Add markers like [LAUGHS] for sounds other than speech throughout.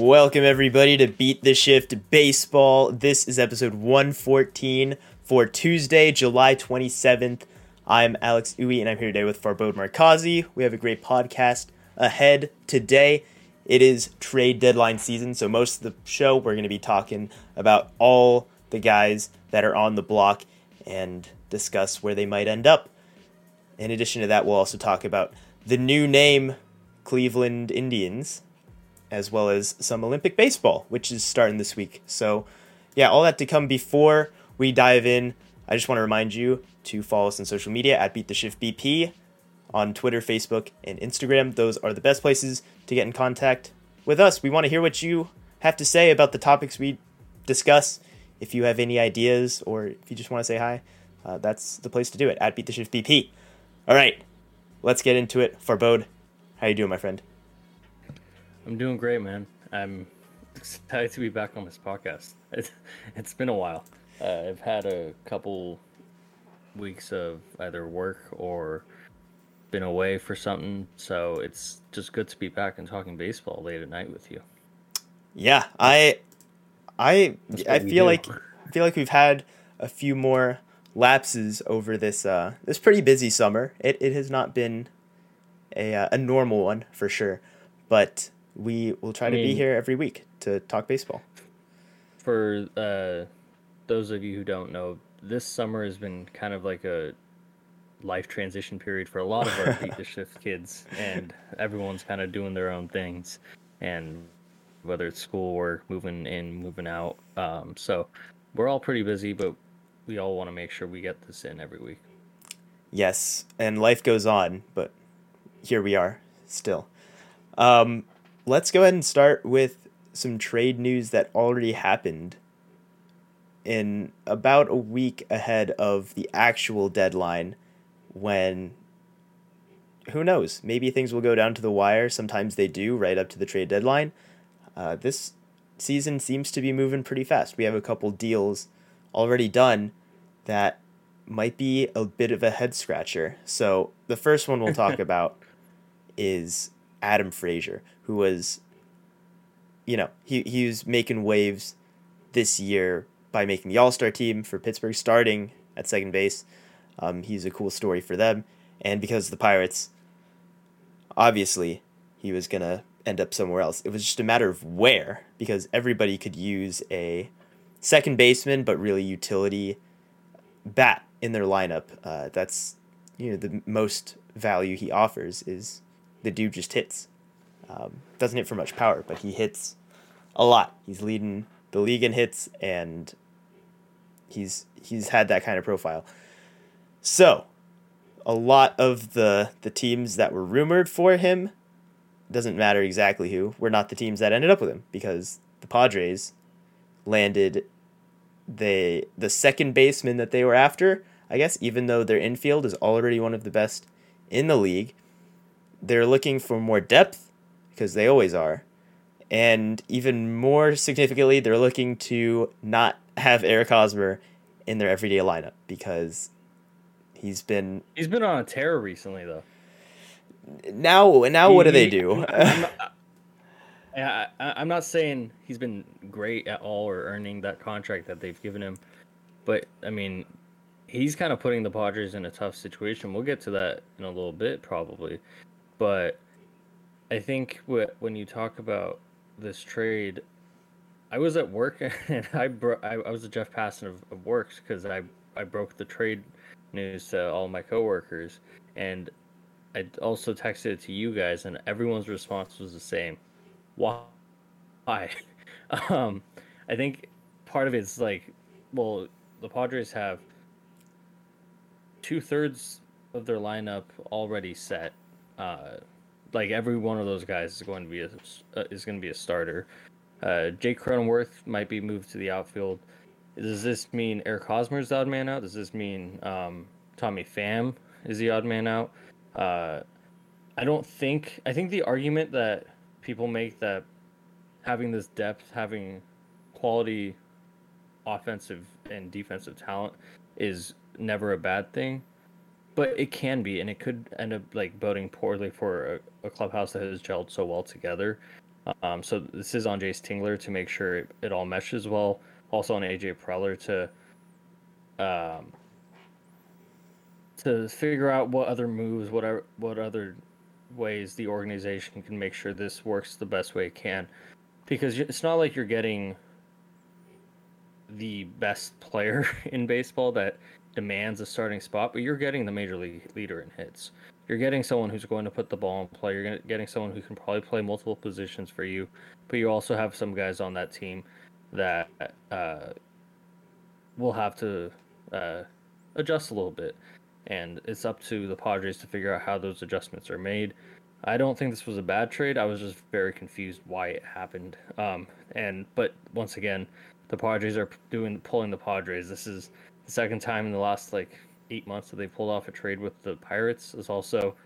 Welcome, everybody, to Beat the Shift Baseball. This is episode 114 for Tuesday, July 27th. I'm Alex Uwe, and I'm here today with Farbod Markazi. We have a great podcast ahead today. It is trade deadline season, so most of the show we're going to be talking about all the guys that are on the block and discuss where they might end up. In addition to that, we'll also talk about the new name Cleveland Indians, as well as some Olympic baseball, which is starting this week. So, yeah, all that to come before we dive in. I just want to remind you to follow us on social media at Beat the Shift BP on Twitter, Facebook, and Instagram. Those are the best places to get in contact with us. We want to hear what you have to say about the topics we discuss. If you have any ideas or if you just want to say hi, uh, that's the place to do it at Beat the Shift BP. All right, let's get into it. Farbod, how you doing, my friend? I'm doing great, man. I'm [LAUGHS] excited to be back on this podcast. It's, it's been a while. Uh, I've had a couple weeks of either work or been away for something, so it's just good to be back and talking baseball late at night with you. Yeah, I, I, I feel like I feel like we've had a few more lapses over this uh this pretty busy summer. It it has not been a uh, a normal one for sure, but we will try I to mean, be here every week to talk baseball. For uh, those of you who don't know, this summer has been kind of like a life transition period for a lot of our beat the shift kids, and everyone's kind of doing their own things, and whether it's school or moving in, moving out. Um, so we're all pretty busy, but we all want to make sure we get this in every week. Yes, and life goes on, but here we are still. Um, let's go ahead and start with some trade news that already happened in about a week ahead of the actual deadline when who knows maybe things will go down to the wire. Sometimes they do right up to the trade deadline. Uh, this season seems to be moving pretty fast. We have a couple deals already done that might be a bit of a head scratcher. So the first one we'll talk [LAUGHS] about is Adam Frazier, who was, you know, he, he was making waves this year by making the All Star team for Pittsburgh, starting at second base. Um, he's a cool story for them. And because the Pirates, obviously, he was going to end up somewhere else. It was just a matter of where, because everybody could use a second baseman, but really utility bat in their lineup. Uh, that's you know the most value he offers is the dude just hits. Um, doesn't hit for much power, but he hits a lot. He's leading the league in hits, and he's he's had that kind of profile. So, a lot of the the teams that were rumored for him doesn't matter exactly who were not the teams that ended up with him because the Padres landed the the second baseman that they were after. I guess even though their infield is already one of the best in the league, they're looking for more depth because they always are. And even more significantly, they're looking to not have Eric Hosmer in their everyday lineup because he's been he's been on a tear recently though. Now, now he, what do they do? I'm [LAUGHS] not, I, I'm not saying he's been great at all or earning that contract that they've given him, but I mean, he's kind of putting the Padres in a tough situation. We'll get to that in a little bit, probably but I think when you talk about this trade, I was at work [LAUGHS] and I bro- I, was a Jeff Passan of, of works because I I broke the trade news to all my coworkers and I also texted it to you guys and everyone's response was the same. Why? [LAUGHS] um, I think part of it's like, well, the Padres have two thirds of their lineup already set uh, like every one of those guys is going to be a uh, is going to be a starter. Uh, Jake Cronenworth might be moved to the outfield. Does this mean Eric Hosmer's the odd man out? Does this mean um, Tommy Pham is the odd man out? Uh, I don't think. I think the argument that people make that having this depth, having quality offensive and defensive talent is never a bad thing but it can be, and it could end up like boding poorly for a, a clubhouse that has gelled so well together. Um, so this is on Jayce Tingler to make sure it, it all meshes well. Also on AJ Preller to um, to figure out what other moves, whatever, what other ways the organization can make sure this works the best way it can. Because it's not like you're getting the best player [LAUGHS] in baseball that demands a starting spot, but you're getting the major league leader in hits. You're getting someone who's going to put the ball in play. You're getting someone who can probably play multiple positions for you, but you also have some guys on that team that uh, will have to uh, adjust a little bit. And it's up to the Padres to figure out how those adjustments are made. I don't think this was a bad trade. I was just very confused why it happened. Um, and but once again, the Padres are doing pulling the Padres. This is the second time in the last like eight months that they pulled off a trade with the Pirates. Is also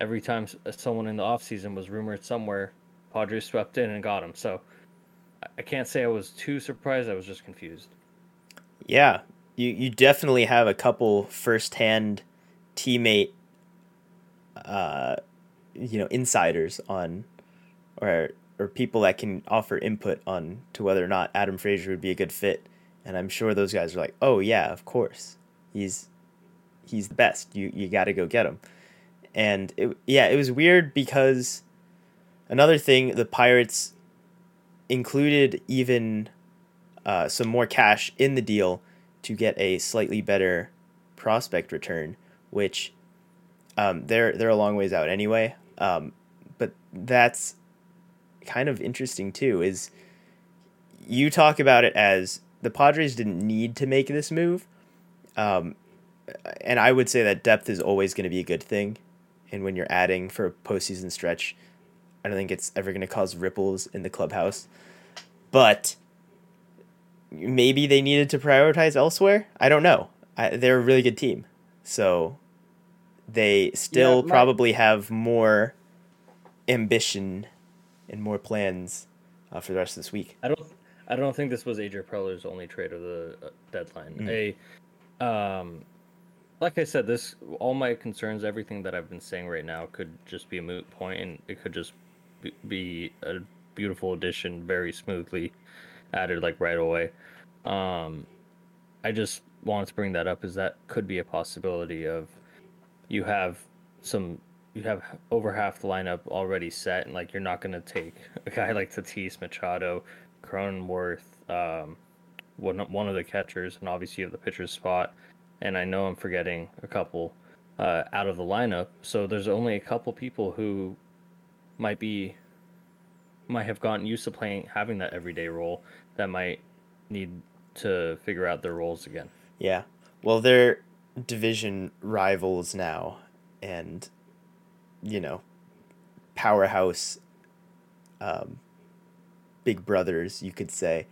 every time someone in the offseason was rumored somewhere, Padres swept in and got him. So I can't say I was too surprised. I was just confused. Yeah, you you definitely have a couple firsthand teammate, uh, you know, insiders on, or or people that can offer input on to whether or not Adam Frazier would be a good fit. And I'm sure those guys are like, oh yeah, of course, he's he's the best. You you got to go get him. And it, yeah, it was weird because another thing the Pirates included even uh, some more cash in the deal to get a slightly better prospect return, which um, they're they're a long ways out anyway. Um, but that's kind of interesting too. Is you talk about it as the Padres didn't need to make this move, um, and I would say that depth is always going to be a good thing, and when you're adding for a postseason stretch, I don't think it's ever going to cause ripples in the clubhouse, but maybe they needed to prioritize elsewhere. I don't know. I, they're a really good team, so they still yeah, my- probably have more ambition and more plans uh, for the rest of this week. I don't. I don't think this was AJ Preller's only trade of the uh, deadline. Mm. A, um, like I said, this all my concerns, everything that I've been saying right now, could just be a moot point, and it could just be a beautiful addition, very smoothly added like right away. Um, I just wanted to bring that up, is that could be a possibility of you have some you have over half the lineup already set, and like you're not going to take a guy like Tatis, Machado, Cronenworth, um, one one of the catchers, and obviously you have the pitcher's spot. And I know I'm forgetting a couple uh, out of the lineup, so there's only a couple people who might be might have gotten used to playing having that everyday role that might need to figure out their roles again. Yeah. Well, they're division rivals now, and you know, powerhouse um, big brothers, you could say,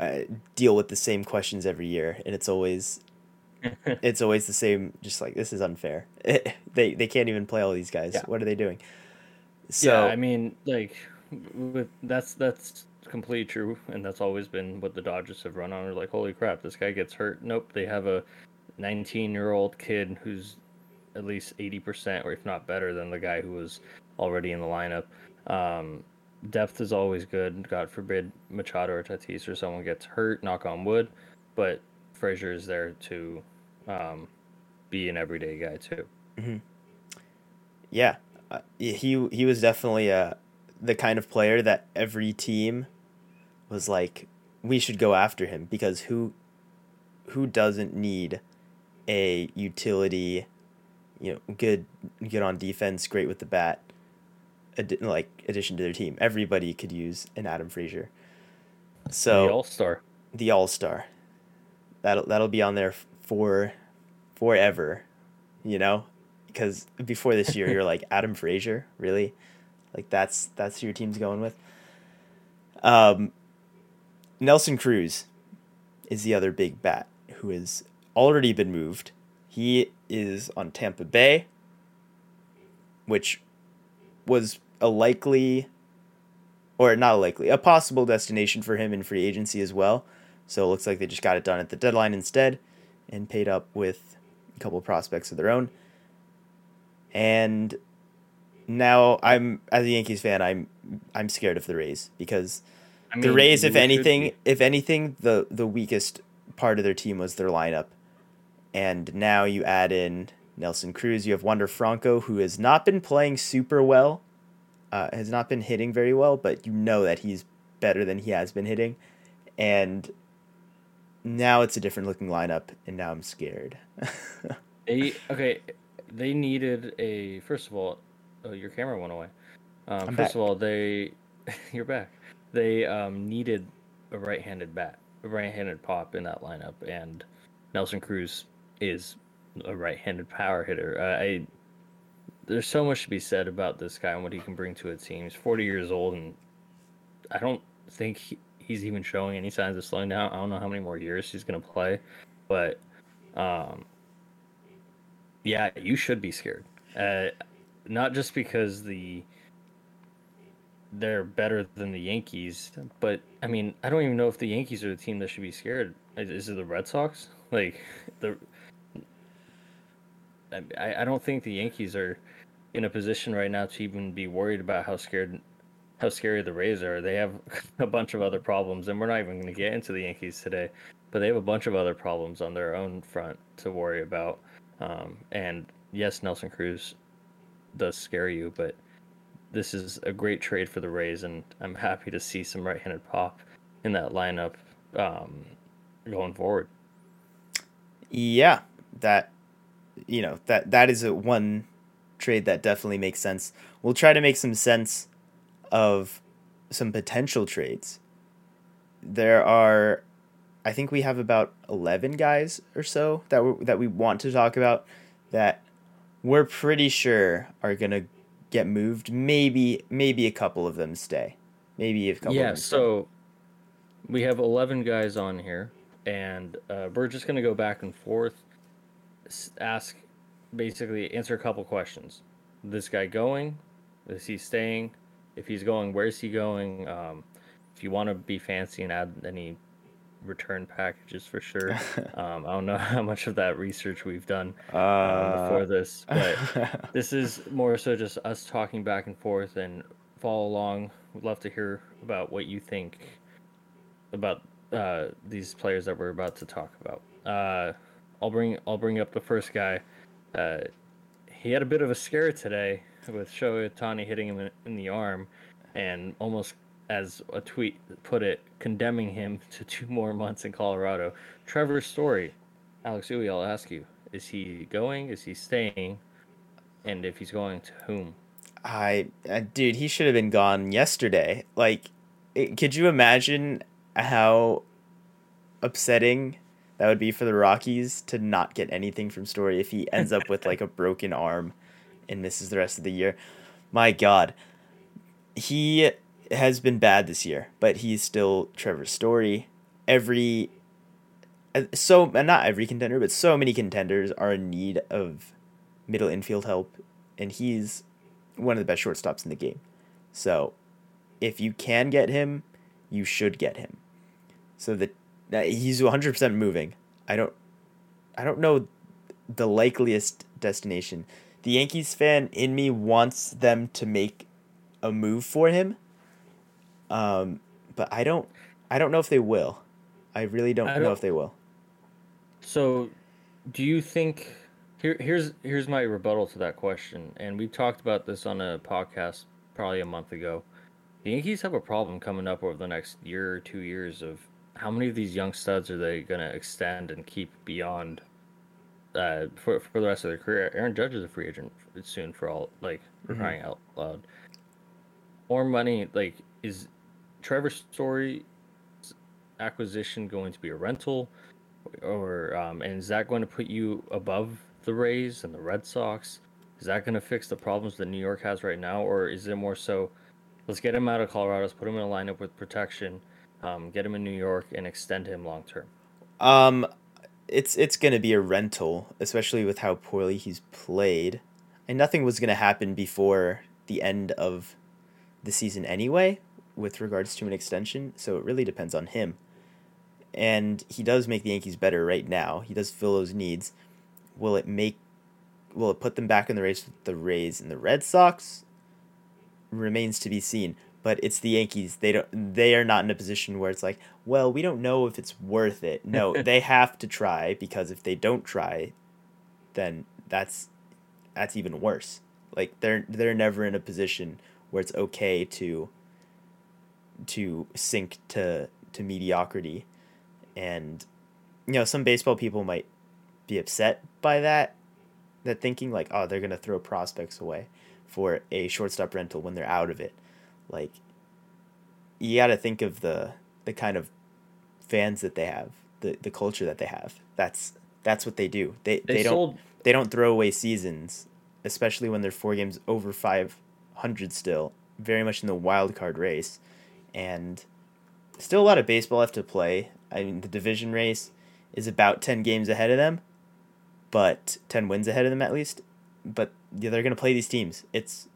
uh, deal with the same questions every year, and it's always [LAUGHS] it's always the same. Just like this is unfair. [LAUGHS] they they can't even play all these guys. Yeah. What are they doing? So yeah, I mean, like with, that's that's completely true, and that's always been what the Dodgers have run on. Are like, holy crap, this guy gets hurt. Nope, they have a 19 year old kid who's at least 80% or if not better than the guy who was already in the lineup. Um, depth is always good. God forbid Machado or Tatis or someone gets hurt, knock on wood. But Frazier is there to um, be an everyday guy too. Mm-hmm. Yeah, uh, he he was definitely uh, the kind of player that every team was like, we should go after him because who who doesn't need a utility you know, good good on defense, great with the bat. Ad- like addition to their team, everybody could use an Adam Frazier. So the All Star, the All Star, that'll that'll be on there for forever, you know, because before this year you're like Adam Frazier, really, like that's that's who your team's going with. Um, Nelson Cruz is the other big bat who has already been moved. He is on Tampa Bay, which was a likely, or not a likely, a possible destination for him in free agency as well. So it looks like they just got it done at the deadline instead and paid up with a couple of prospects of their own. And now I'm as a Yankees fan, I'm I'm scared of the Rays because I the Rays, if anything, if anything, the the weakest part of their team was their lineup, and now you add in Nelson Cruz. You have Wander Franco, who has not been playing super well, uh, has not been hitting very well, but you know that he's better than he has been hitting, and now it's a different looking lineup, and now I'm scared. [LAUGHS] They okay. They needed a first of all. Oh, your camera went away. Um, first back. of all, they [LAUGHS] you're back. They um, needed a right-handed bat, a right-handed pop in that lineup, and Nelson Cruz is a right-handed power hitter. Uh, I there's so much to be said about this guy and what he can bring to a team. He's 40 years old, and I don't think he, he's even showing any signs of slowing down. I don't know how many more years he's gonna play, but um, yeah, you should be scared. Uh, not just because the they're better than the Yankees, but I mean, I don't even know if the Yankees are the team that should be scared. Is, is it the Red Sox? [LAUGHS] Like the I, I don't think the Yankees are in a position right now to even be worried about how scared how scary the Rays are. They have [LAUGHS] a bunch of other problems, and we're not even going to get into the Yankees today. But they have a bunch of other problems on their own front to worry about. Um, and yes, Nelson Cruz does scare you, but this is a great trade for the Rays, and I'm happy to see some right-handed pop in that lineup um, going forward. Yeah, that you know that that is a one trade that definitely makes sense. We'll try to make some sense of some potential trades. There are, I think we have about eleven guys or so that we that we want to talk about that we're pretty sure are gonna get moved. Maybe maybe a couple of them stay. Maybe a couple. of Yeah, them stay. so we have 11 guys on here, and uh, we're just going to go back and forth, ask, basically answer a couple questions. This guy going? Is he staying? If he's going, where's he going? Um, if you want to be fancy and add any return packages for sure. [LAUGHS] um, I don't know [LAUGHS] how much of that research we've done um, Uh, before this, [LAUGHS] but this is more so just us talking back and forth and follow along. We'd love to hear about what you think about uh, these players that we're about to talk about. Uh, I'll bring I'll bring up the first guy. Uh, he had a bit of a scare today with Shohei Ohtani hitting him in, in the arm, and almost as a tweet put it, condemning him [LAUGHS] to two more months in Colorado. Trevor's Story, Alex Uwe, I'll ask you: Is he going? Is he staying? And if he's going, to whom? I, uh, dude, he should have been gone yesterday. Like, it, could you imagine how upsetting that would be for the Rockies to not get anything from Story if he ends up with like a broken arm and misses the rest of the year? My God, he has been bad this year, but he's still Trevor Story. Every so not every contender, but so many contenders are in need of middle infield help, and he's one of the best shortstops in the game. So, if you can get him, you should get him. So that he's one hundred percent moving. I don't, I don't know, the likeliest destination. The Yankees fan in me wants them to make a move for him. Um, but I don't, I don't know if they will. I really don't, I know don't- if they will. So, do you think here here's here's my rebuttal to that question, and we talked about this on a podcast probably a month ago. The Yankees have a problem coming up over the next year or two years of how many of these young studs are they going to extend and keep beyond uh, for for the rest of their career. Aaron Judge is a free agent soon for all like for Mhm. crying out loud. More money, like is Trevor Story acquisition going to be a rental, or um, and is that going to put you above the Rays and the Red Sox? Is that going to fix the problems that New York has right now, or is it more so? Let's get him out of Colorado. Let's put him in a lineup with protection. Um, get him in New York and extend him long term. Um, it's it's gonna be a rental, especially with how poorly he's played, and nothing was gonna happen before the end of the season anyway, with regards to an extension. So it really depends on him, and he does make the Yankees better right now. He does fill those needs. Will it make? Will it put them back in the race with the Rays and the Red Sox? remains to be seen. But it's the Yankees. They don't. They are not in a position where it's like, well, we don't know if it's worth it. No, [LAUGHS] they have to try because if they don't try, then that's that's even worse. Like they're they're never in a position where it's okay to to sink to to mediocrity and you know some baseball people might be upset by that that thinking like oh they're going to throw prospects away for a shortstop rental when they're out of it like you got to think of the the kind of fans that they have the the culture that they have. That's that's what they do. They they, They don't they don't throw away seasons especially when they're four games over 500 still very much in the wild card race. And still a lot of baseball left to play. I mean the division race is about 10 games ahead of them but 10 wins ahead of them at least. But yeah, they're going to play these teams. It's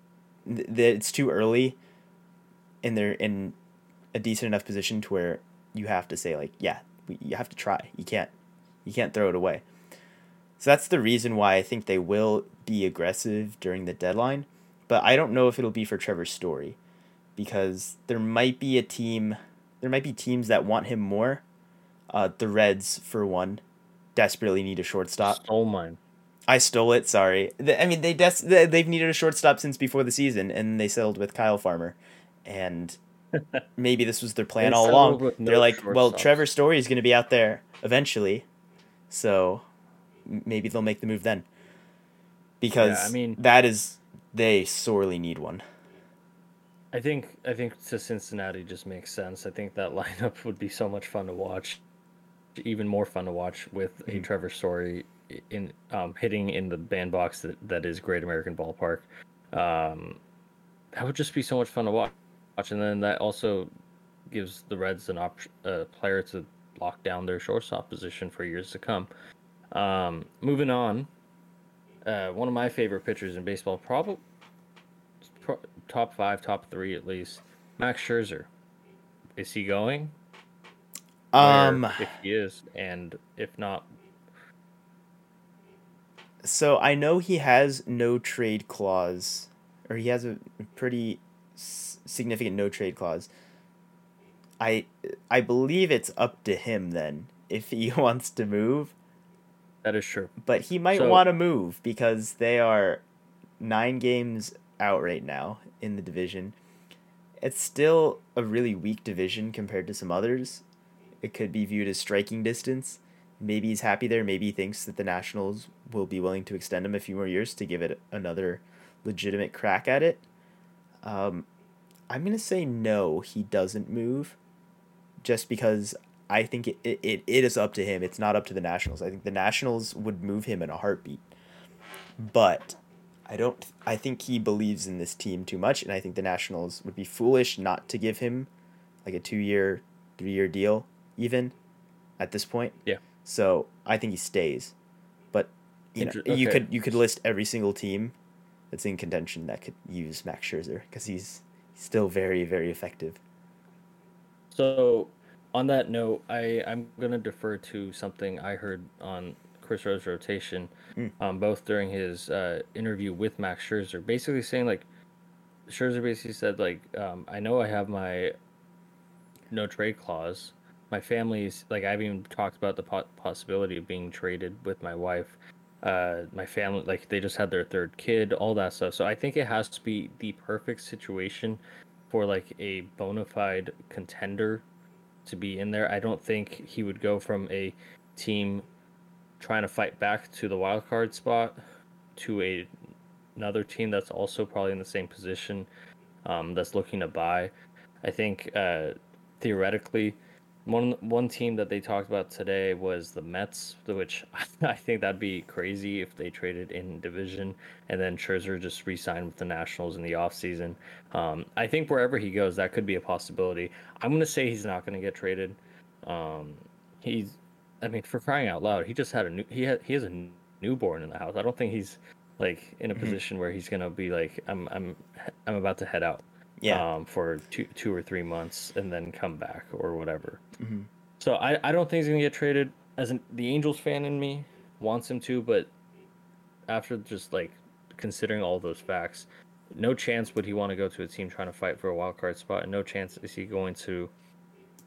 it's too early and they're in a decent enough position to where you have to say like yeah you have to try you can't you can't throw it away so that's the reason why I think they will be aggressive during the deadline. But I don't know if it'll be for Trevor Story because there might be a team, there might be teams that want him more. Uh, the Reds, for one, desperately need a shortstop. stole mine. I stole it. Sorry. The- I mean, they des- they've needed a shortstop since before the season, and they settled with Kyle Farmer, and maybe this was their plan all along. no They're like, well, shortstops. Trevor Story is going to be out there eventually, so maybe they'll make the move then. Because I mean- that is they sorely need one. I think I think to Cincinnati just makes sense. I think that [LAUGHS] lineup would be so much fun to watch, even more fun to watch with a Mhm. Trevor Story in um, hitting in the bandbox that, that is Great American Ballpark. Um, that would just be so much fun to watch. Watch, and then that also gives the Reds an option, a player to lock down their shortstop position for years to come. Um, moving on, uh, one of my favorite pitchers in baseball, probably pro- top five, top three at least. Max Scherzer, is he going? Um, if he is, and if not, so I know he has no trade clause, or he has a pretty significant no trade clause. I I believe it's up to him then if he [LAUGHS] wants to move, that is true. but he might So- want to move because they are nine games out right now in the division. It's still a really weak division compared to some others. It could be viewed as striking distance. Maybe he's happy there. Maybe he thinks that the Nationals will be willing to extend him a few more years to give it another legitimate crack at it. Um, I'm going to say no, he doesn't move just because I think it, it, it, is up to him. It's not up to the Nationals. I think the Nationals would move him in a heartbeat. But I don't I think he believes in this team too much and I think the Nationals would be foolish not to give him like a 2-year, 3-year deal even at this point. Yeah. So, I think he stays. But you know, Inter- you could you could list every single team that's in contention that could use Max Scherzer cuz he's still very very effective. So, on that note, I I'm gonna defer to something I heard on Chris Rose rotation, Mm. um, both during his uh, interview with Max Scherzer, basically saying like, Scherzer basically said like, um, I know I have my no trade clause. My family's like I've even talked about the po- possibility of being traded with my wife. Uh, my family like they just had their third kid, all that stuff. So I think it has to be the perfect situation for like a bona fide contender to be in there. I don't think he would go from a team trying to fight back to the wild card spot to a another team that's also probably in the same position um, that's looking to buy. I think uh, theoretically, one one team that they talked about today was the Mets, which [LAUGHS] I think that'd be crazy if they traded in division and then Scherzer just re-signed with the Nationals in the offseason. Um, I think wherever he goes, that could be a possibility. I'm gonna say he's not gonna get traded. Um, he's, I mean, for crying out loud, he just had a new he had he has a newborn in the house. I don't think he's like in a Mhm. position where he's gonna be like I'm I'm I'm about to head out Yeah. um, for two two or three months and then come back or whatever. hmm So I, I don't think he's gonna get traded. As an, the Angels fan in me wants him to, but after just like considering all those facts, no chance would he want to go to a team trying to fight for a wild card spot, and no chance is he going to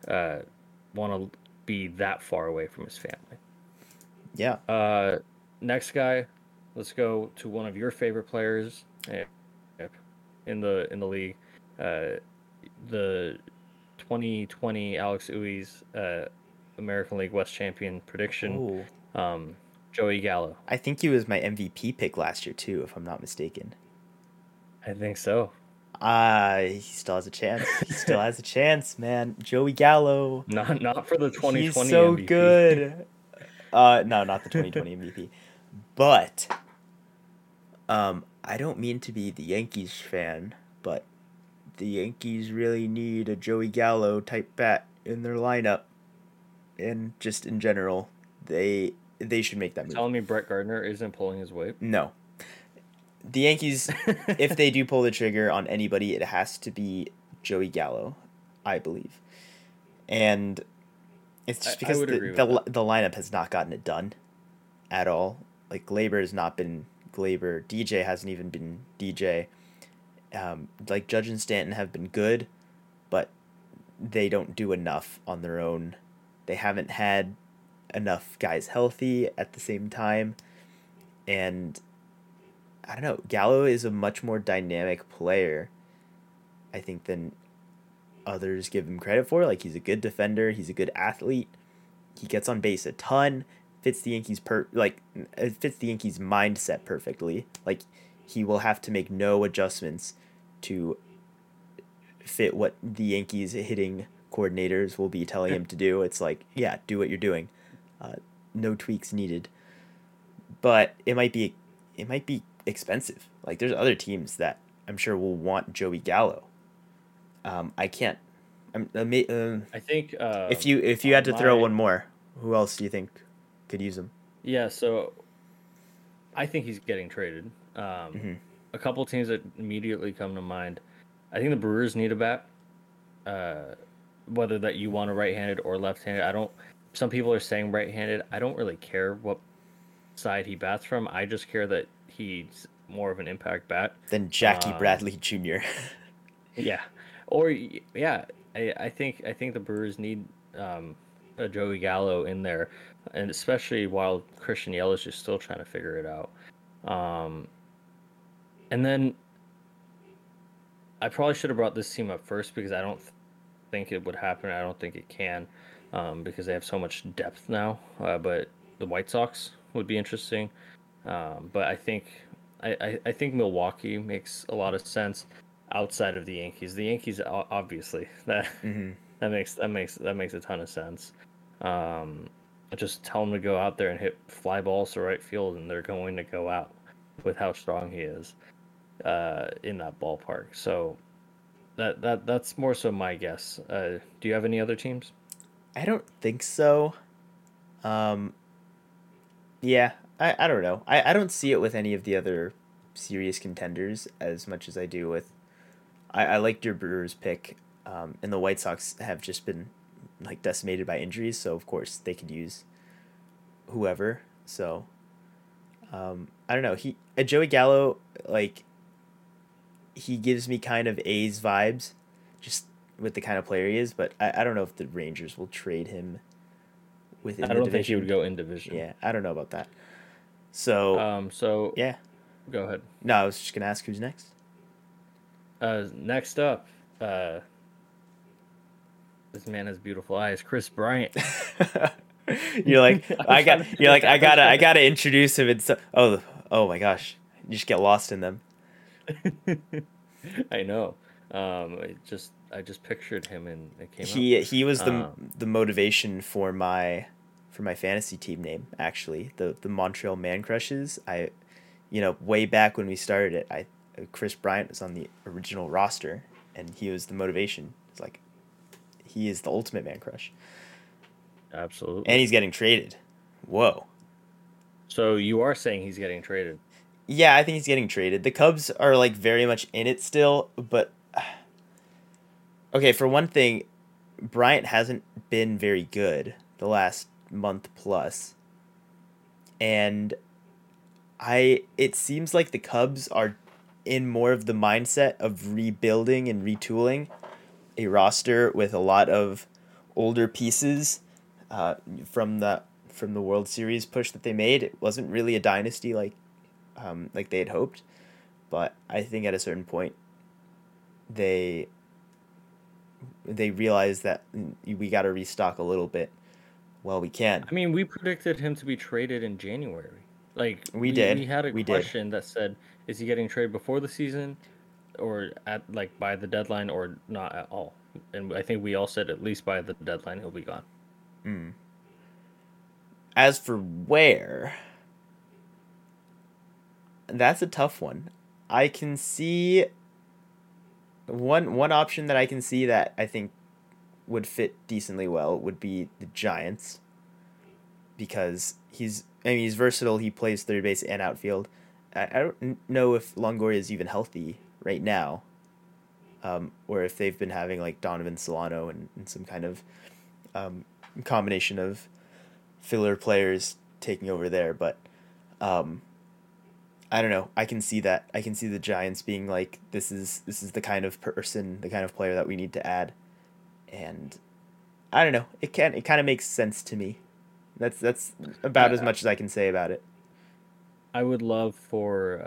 uh, want to be that far away from his family. Yeah. Uh, next guy, let's go to one of your favorite players eh, in the in the league, uh, the 2020 Alex Uys uh, American League West champion prediction. Um, Joey Gallo. I think he was my MVP pick last year too, if I'm not mistaken. I think so. Uh, he still has a chance. He still has a chance, man. Joey Gallo. Not not for the 2020 He's so MVP. good. Uh, no, not the 2020 [LAUGHS] MVP. But, um, I don't mean to be the Yankees fan, but the Yankees really need a Joey Gallo type bat in their lineup, and just in general, they they should make that move. Telling me Brett Gardner isn't pulling his weight. No. The Yankees, [LAUGHS] if they do pull the trigger on anybody, it has to be Joey Gallo, I believe. And it's just because the, the, that. the lineup has not gotten it done at all. Like, Gleyber has not been Gleyber. DJ hasn't even been DJ. Um, like, Judge and Stanton have been good, but they don't do enough on their own. They haven't had enough guys healthy at the same time. And I don't know, Gallo is a much more dynamic player, I think, than others give him credit for. Like he's a good defender, he's a good athlete. He gets on base a ton, fits the Yankees per like it fits the Yankees mindset perfectly. Like he will have to make no adjustments to fit what the Yankees hitting coordinators will be telling him to do. It's like, yeah, do what you're doing. Uh, no tweaks needed. But it might be it might be expensive. Like there's other teams that I'm sure will want Joey Gallo. Um, I can't. I'm, I may, um, I think uh, if you if you had to throw one more, who else do you think could use him? Yeah, so I think he's getting traded. Um, Mhm. A couple teams that immediately come to mind. I think the Brewers need a bat. Uh, whether that you want a right-handed or left-handed, I don't. Some people are saying right-handed. I don't really care what side he bats from. I just care that he's more of an impact bat. than Jackie Um, Bradley Jr. [LAUGHS] Yeah, or yeah, I, I think I think the Brewers need um, a Joey Gallo in there, and especially while Christian Yelich is still trying to figure it out. Um, and then I probably should have brought this team up first because I don't th- think it would happen. I don't think it can um, because they have so much depth now. Uh, but the White Sox would be interesting. Um, but I think I, I, I think Milwaukee makes a lot of sense outside of the Yankees. The Yankees, obviously, [LAUGHS] that hmm that makes that makes that makes a ton of sense. Um, just tell them to go out there and hit fly balls to right field, and they're going to go out with how strong he is uh, in that ballpark. So that that that's more so my guess. Uh, do you have any other teams? I don't think so. Um, yeah, I, I don't know. I, I don't see it with any of the other serious contenders as much as I do with. I, I liked your Brewers pick, um, and the White Sox have just been like decimated by injuries, so of course they could use whoever. So, um, I don't know. He uh, Joey Gallo like. He gives me kind of A's vibes, just with the kind of player he is. But I, I don't know if the Rangers will trade him within I don't think he would go in division. Yeah, I don't know about that. So Um. So yeah, go ahead. no, I was just gonna ask who's next. Uh. Next up. Uh. This man has beautiful eyes. Kris Bryant. [LAUGHS] you're like [LAUGHS] I I got. You're like I gotta. I gotta introduce him. And so, oh, oh my gosh, you just get lost in them. [LAUGHS] I know. Um, it just I just pictured him and it came He he was the Um, the motivation for my for my fantasy team name actually the the Montreal Man Crushes. I, you know, way back when we started it, I Kris Bryant was on the original roster, and he was the motivation. It's like he is the ultimate man crush. Absolutely. and he's getting traded. Whoa. so you are saying he's getting traded? Yeah, I think he's getting traded. The Cubs are like very much in it still, but [SIGHS] okay, for one thing, Bryant hasn't been very good the last month plus. And I it seems like the Cubs are in more of the mindset of rebuilding and retooling a roster with a lot of older pieces uh, from the from the World Series push that they made. It wasn't really a dynasty like um, like they had hoped, but I think at a certain point they they realized that we got to restock a little bit while we can. I mean, we predicted him to be traded in January. Like we, we did. We had a we question did. that said, "Is he getting traded before the season, or at like by the deadline, or not at all?" And I think we all said at least by the deadline he'll be gone. Mm. As for where, that's a tough one. I can see one one option that I can see that I think would fit decently well would be the Giants because he's I mean he's versatile. He plays third base and outfield. I, I don't know if Longoria is even healthy right now, um, or if they've been having like Donovan Solano and, and some kind of um, combination of filler players taking over there. But um, I don't know. I can see that. I can see the Giants being like, this is this is the kind of person, the kind of player that we need to add, and I don't know. It can it kind of makes sense to me. That's that's about yeah. as much as I can say about it. I would love for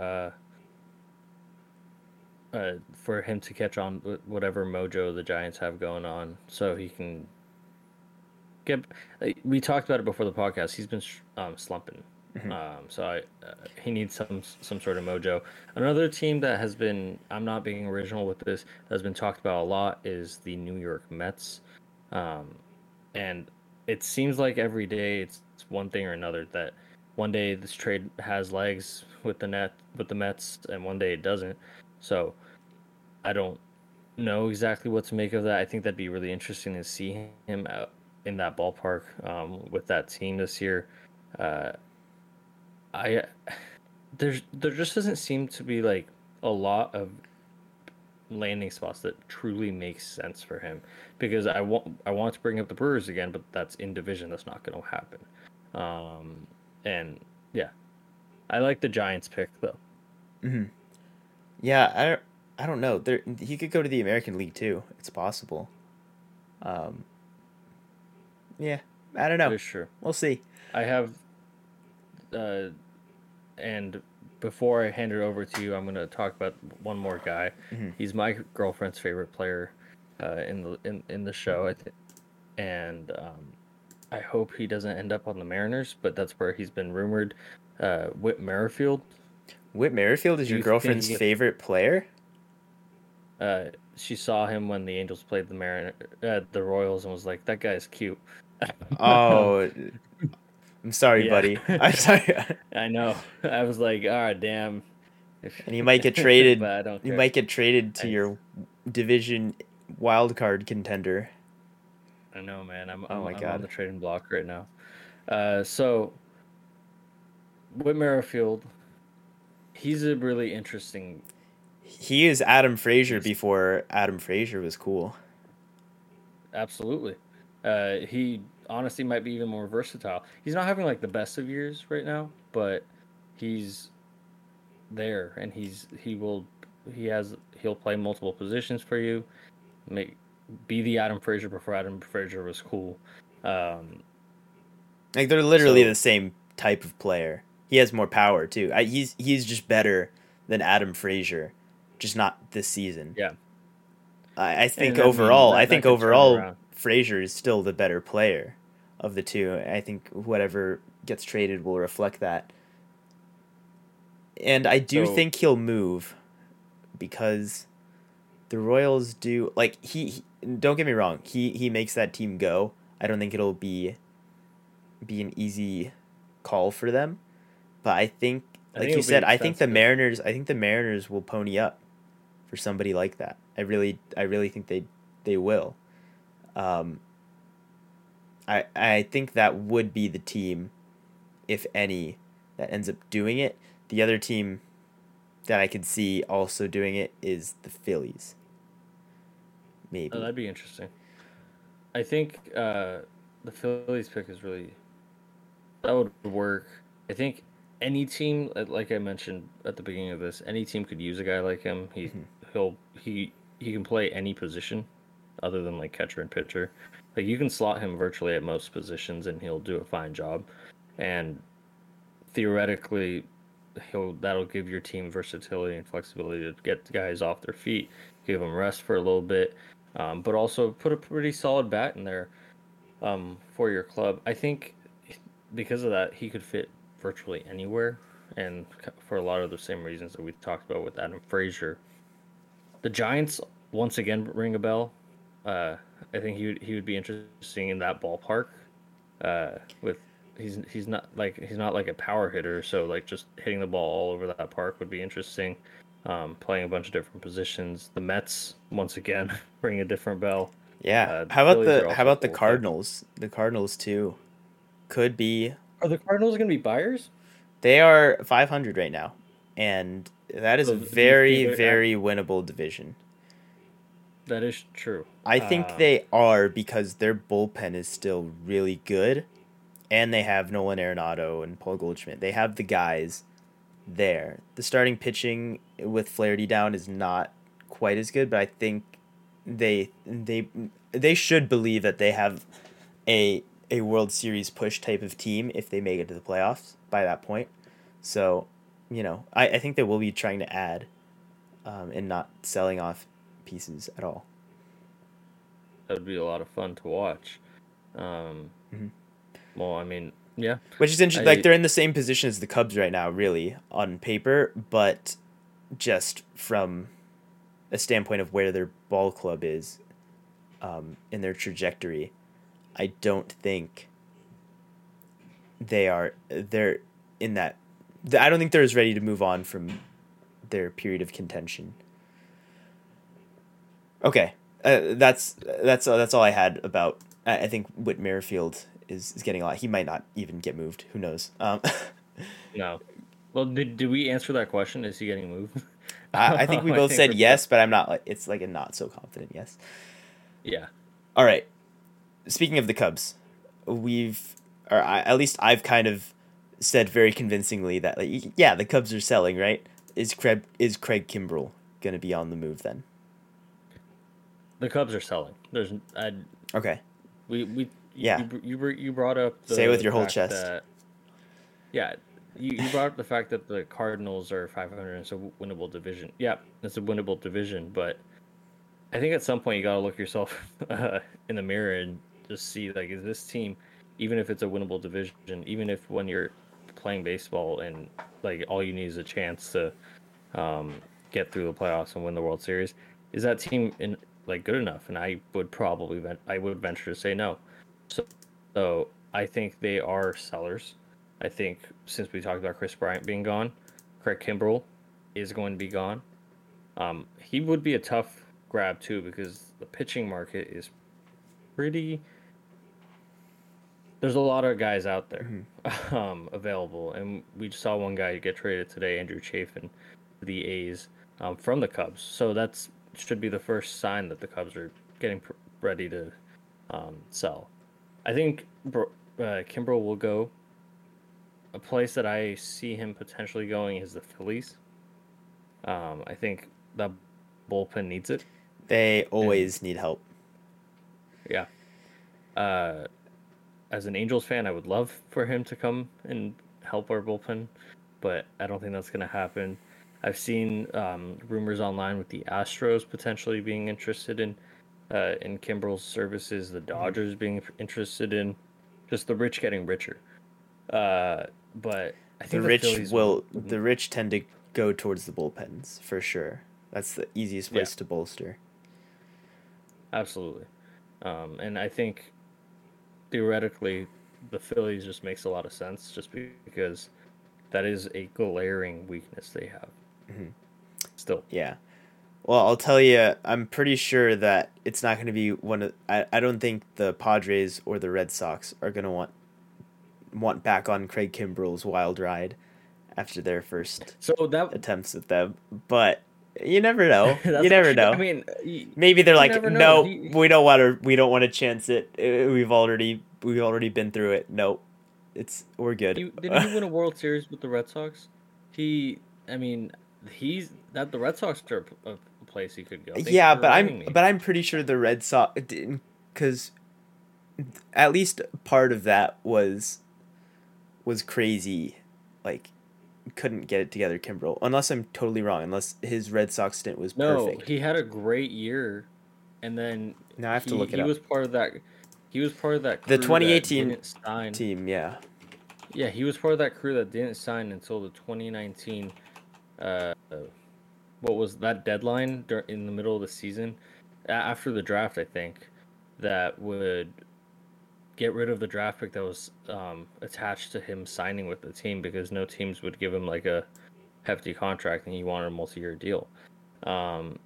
uh, uh, for him to catch on with whatever mojo the Giants have going on, so he can get. We talked about it before the podcast. He's been um, slumping, mm-hmm. um, so I, uh, he needs some some sort of mojo. Another team that has been I'm not being original with this has been talked about a lot is the New York Mets, um, and it seems like every day it's, it's one thing or another that one day this trade has legs with the net with the Mets and one day it doesn't. So I don't know exactly what to make of that. I think that'd be really interesting to see him out in that ballpark um, with that team this year. Uh, I there's there just doesn't seem to be like a lot of landing spots that truly makes sense for him because I want I want to bring up the Brewers again, but that's in division. That's not going to happen. Um, and yeah, I like the Giants pick though. Hmm. Yeah, I don't. I don't know. There, he could go to the American League too. It's possible. Um. Yeah, I don't know. For Sure. We'll see. I have. Uh, and before I hand it over to you, I'm going to talk about one more guy. Mm-hmm. He's my girlfriend's favorite player uh, in the in, in the show, I think, and um, I hope he doesn't end up on the Mariners, but that's where he's been rumored. Uh, Whit Merrifield. Whit Merrifield is Do your you girlfriend's he, favorite player. Uh, she saw him when the Angels played the Marin, uh, the Royals, and was like, "That guy's cute." oh, [LAUGHS] [LAUGHS] I'm sorry, yeah. buddy. I'm [LAUGHS] sorry. I know. I was like, ah, oh, damn. and you might get traded. [LAUGHS] but I don't you might get traded to I, your division wild card contender. I know, man. I'm, oh I'm, my I'm God. on the trading block right now. Uh, so, Whit Merrifield, he's a really interesting. He is Adam Frazier before Adam Frazier was cool. Absolutely. Uh, he honestly might be even more versatile. He's not having like the best of years right now, but he's there and he's he will he has he'll play multiple positions for you. Make be the Adam Frazier before Adam Frazier was cool. Um, like they're literally so, the same type of player. He has more power too. I, he's he's just better than Adam Frazier, just not this season. Yeah. I, I think overall, I, mean, that, I think overall, Frazier is still the better player of the two. I think whatever gets traded will reflect that. And I do so, think he'll move because the Royals do like he, he, don't get me wrong, he he makes that team go. I don't think it'll be be an easy call for them. But I think like think you said, I think the Mariners I think the Mariners will pony up for somebody like that. I really I really think they they will. Um I I think that would be the team, if any, that ends up doing it. The other team that I could see also doing it is the Phillies. Maybe. Oh, that'd be interesting. I think uh, the Phillies pick is really that would work. I think any team, uh, like I mentioned at the beginning of this, any team could use a guy like him. He mm-hmm. he'll he he can play any position, other than like catcher and pitcher. Like you can slot him virtually at most positions, and he'll do a fine job. And theoretically, he'll that'll give your team versatility and flexibility to get guys off their feet, give them rest for a little bit, um, but also put a pretty solid bat in there um, for your club. I think because of that, he could fit virtually anywhere, and for a lot of the same reasons that we talked about with Adam Frazier. The Giants once again ring a bell. Uh, I think he would, he would be interesting in that ballpark. Uh, with he's he's not like he's not like a power hitter, so like just hitting the ball all over that park would be interesting. Um, playing a bunch of different positions. The Mets once again [LAUGHS] ring a different bell. Yeah. Uh, how about the how about the Cardinals? The Cardinals too could be. Are the Cardinals going to be buyers? They are 500 right now, and that is so a very very winnable division. That is true. I think uh, they are because their bullpen is still really good, and they have Nolan Arenado and Paul Goldschmidt. They have the guys there. The starting pitching with Flaherty down is not quite as good, but I think they they they should believe that they have a a World Series push type of team if they make it to the playoffs by that point. So, you know, I, I think they will be trying to add um, and not selling off pieces at all. That would be a lot of fun to watch. Um, mm-hmm. Well, I mean, yeah. Which is interesting. I, like they're in the same position as the Cubs right now, really on paper, but just from a standpoint of where their ball club is um, in their trajectory, I don't think they are. They're in that. I don't think they're as ready to move on from their period of contention. Okay, uh, that's that's uh, that's all I had about. I, I think Whit Merrifield is, is getting a lot. He might not even get moved. Who knows? Um, [LAUGHS] no. Well, did, did we answer that question? Is he getting moved? [LAUGHS] I, I think we [LAUGHS] both think said yes, but I'm not like it's like a not so confident yes. Yeah. All right. Speaking of the Cubs, we've or I, at least I've kind of said very convincingly that like yeah the Cubs are selling right. Is Craig is Craig Kimbrel gonna be on the move then? The Cubs are selling. There's I. Okay. We we yeah. You you, you brought up the, say with your whole chest. That, yeah, you, you brought up the fact that the Cardinals are 500 and it's a winnable division. Yeah, it's a winnable division, but I think at some point you got to look yourself uh, [LAUGHS] in the mirror and just see like is this team, even if it's a winnable division, even if when you're playing baseball and like all you need is a chance to um, get through the playoffs and win the World Series, is that team in like good enough? And I would probably I would venture to say no. So, so I think they are sellers. I think since we talked about Kris Bryant being gone, Craig Kimbrel is going to be gone. Um, he would be a tough grab too because the pitching market is pretty. There's a lot of guys out there mm-hmm. [LAUGHS] um, available, and we saw one guy get traded today, Andrew Chafin, the A's um, from the Cubs. So that's should be the first sign that the Cubs are getting pr- ready to um, sell. I think uh, Kimbrel will go. A place that I see him potentially going is the Phillies. Um, I think the bullpen needs it. They always and, need help. Yeah. Uh, as an Angels fan, I would love for him to come and help our bullpen, but I don't think that's going to happen. I've seen um, rumors online with the Astros potentially being interested in uh, in Kimbrel's services, the mm-hmm. Dodgers being interested in just the rich getting richer. Uh, but I think the, the rich Phillies will, the rich tend to go towards the bullpens for sure. That's the easiest place yeah. to bolster. Absolutely, um, and I think theoretically the Phillies just makes a lot of sense, just because that is a glaring weakness they have. Mm-hmm. Still, yeah. Well, I'll tell you, I'm pretty sure that it's not going to be one of. I, I don't think the Padres or the Red Sox are going to want want back on Craig Kimbrel's wild ride after their first so that attempts at them. But you never know. [LAUGHS] you never know. I mean, maybe they're like, no, we don't want to. We don't want to chance it. Uh, we've already we've already been through it. No, It's we're good. He, did [LAUGHS] he win a World Series with the Red Sox? He, I mean, he's that the Red Sox are a, place he could go. Thanks yeah, but I'm me. but I'm pretty sure the Red Sox didn't because at least part of that was was crazy, like couldn't get it together, Kimbrel. Unless I'm totally wrong. Unless his Red Sox stint was no, perfect. he had a great year, and then Now I have to he, look it he up. was part of that. He was part of that. The crew that 2018 didn't sign. Team, yeah. Yeah, he was part of that crew that didn't sign until the 2019. Uh, what was that deadline in the middle of the season? After the draft, I think that would get rid of the draft pick that was um, attached to him signing with the team because no teams would give him like a hefty contract and he wanted a multi-year deal. Um,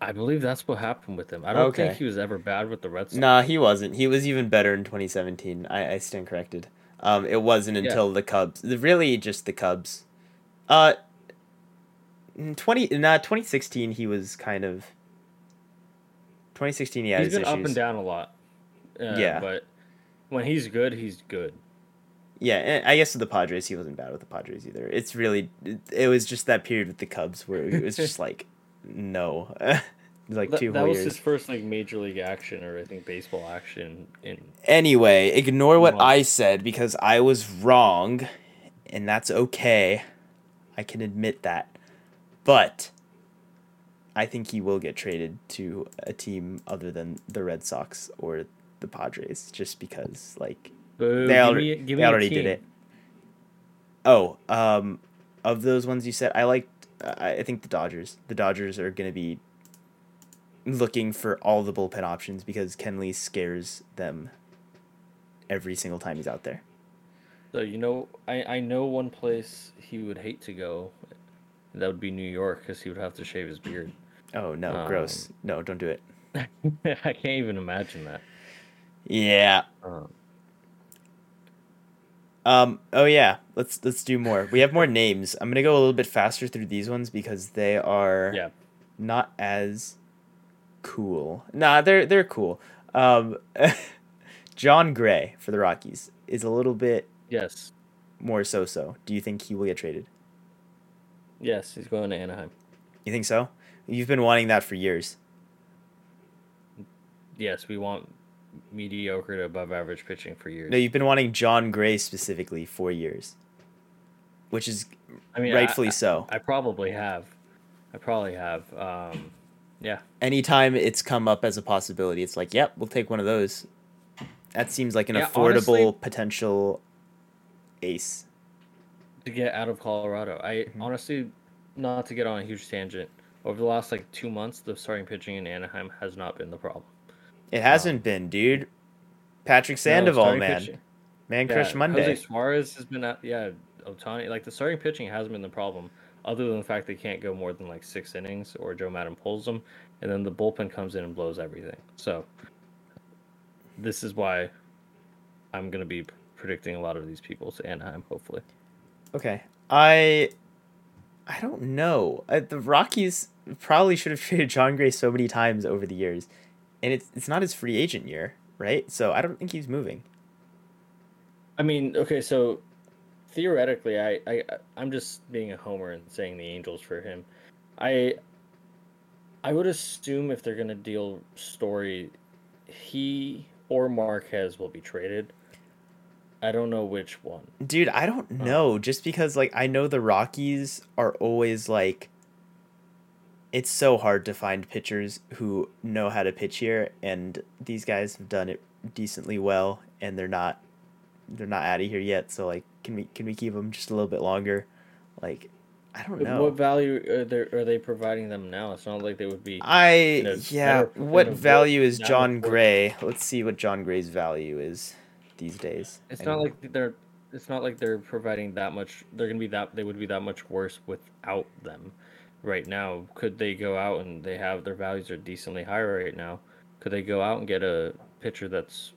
I believe that's what happened with him. I don't Okay. think he was ever bad with the Red Sox. Nah, he wasn't. He was even better in 2017. I, I stand corrected. Um, it wasn't Yeah. until the Cubs. Really, just the Cubs. Uh, in 20 nah, 2016 he was kind of. 2016 he had he's his been up and down a lot. Uh, Yeah. but when he's good, he's good. Yeah, and I guess with the Padres he wasn't bad with the Padres either. It's really it, was just that period with the Cubs where it was just [LAUGHS] like no, [LAUGHS] like Th- two that was years. his first like major league action or I think baseball action in Anyway, ignore what Well- I said because I was wrong, and that's okay. I can admit that. But I think he will get traded to a team other than the Red Sox or the Padres just because like Boo, they give already, me- give me already did it. Oh, um of those ones you said, I liked I I think the Dodgers. The Dodgers are going to be looking for all the bullpen options because Kenley scares them every single time he's out there. So you know, I I know one place he would hate to go. That would be New York because he would have to shave his beard. Oh no, gross. Um, No, don't do it. [LAUGHS] I can't even imagine that. Yeah. Um, Um oh yeah, let's let's do more. We have more names. I'm going to go a little bit faster through these ones because they are yeah, not as cool. Nah, they're they're cool. Um [LAUGHS] Jon Gray for the Rockies is a little bit yes, more so-so. Do you think he will get traded? yes, he's going to Anaheim. You think so? You've been wanting that for years. Yes, we want mediocre to above average pitching for years. No, you've been wanting Jon Gray specifically for years. Which is I mean, rightfully I, so. I probably have. I probably have. Um, yeah. Anytime it's come up as a possibility, it's like, yep, we'll take one of those. That seems like an Yeah, affordable honestly- potential ace. to get out of Colorado. I Mm-hmm. honestly, not to get on a huge tangent, over the last like two months, the starting pitching in Anaheim has not been the problem. It hasn't been, dude. Patrick Sandoval, starting man. pitching- Man yeah, Crush Monday. Jose Suarez has been at yeah, Ohtani. Like the starting pitching hasn't been the problem, other than the fact they can't go more than like six innings or Joe Maddon pulls them, and then the bullpen comes in and blows everything. So this is why I'm gonna be predicting a lot of these people to Anaheim, hopefully. Okay. I I don't know. Uh, the Rockies probably should have [LAUGHS] traded Jon Gray so many times over the years. And it's it's not his free agent year, right? So I don't think he's moving. I mean, okay, so theoretically, I, I I'm just being a homer and saying the Angels for him. I I would assume if they're gonna deal Story, he or Marquez will be traded. I don't know which one. Dude, I don't uh. know. Just because like I know the Rockies are always like it's so hard to find pitchers who know how to pitch here and these guys have done it decently well and they're not they're not out of here yet. So like can we can we keep them just a little bit longer? Like I don't know. What value are they are they providing them now? It's not like they would be. I yeah. better- What value is Jon Gray? Let's see what Jon Gray's value is these days. It's I not like they're. It's not like they're providing that much. They're gonna be that. They would be that much worse without them. Right now, could they go out and they have their values are decently higher right now? Could they go out and get a pitcher that's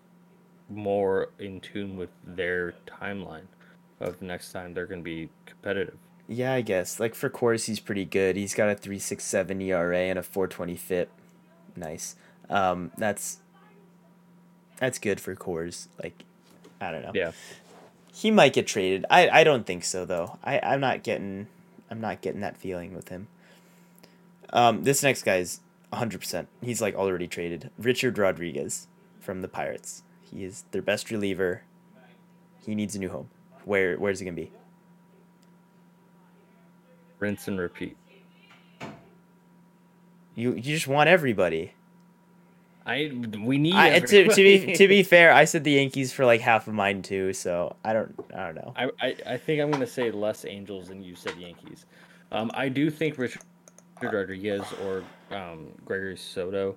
more in tune with their timeline of next time they're gonna be competitive? Yeah, I guess. Like for Coors, he's pretty good. He's got a three six seven ERA and a four twenty FIP. Nice. Um, that's that's good for Coors. Like I don't know. Yeah. He might get traded. I, I don't think so though. I, I'm not getting I'm not getting that feeling with him. Um, this next guy's 100%. He's like already traded. Richard Rodriguez from the Pirates. He is their best reliever. He needs a new home. Where where's he going to be? Rinse and repeat. You you just want everybody. I we need I, to, to be to be [LAUGHS] fair, I said the Yankees for like half of mine too, so I don't I don't know. I, I, I think I'm gonna say less Angels than you said Yankees. Um, I do think Richard Rodriguez or um, Gregory Soto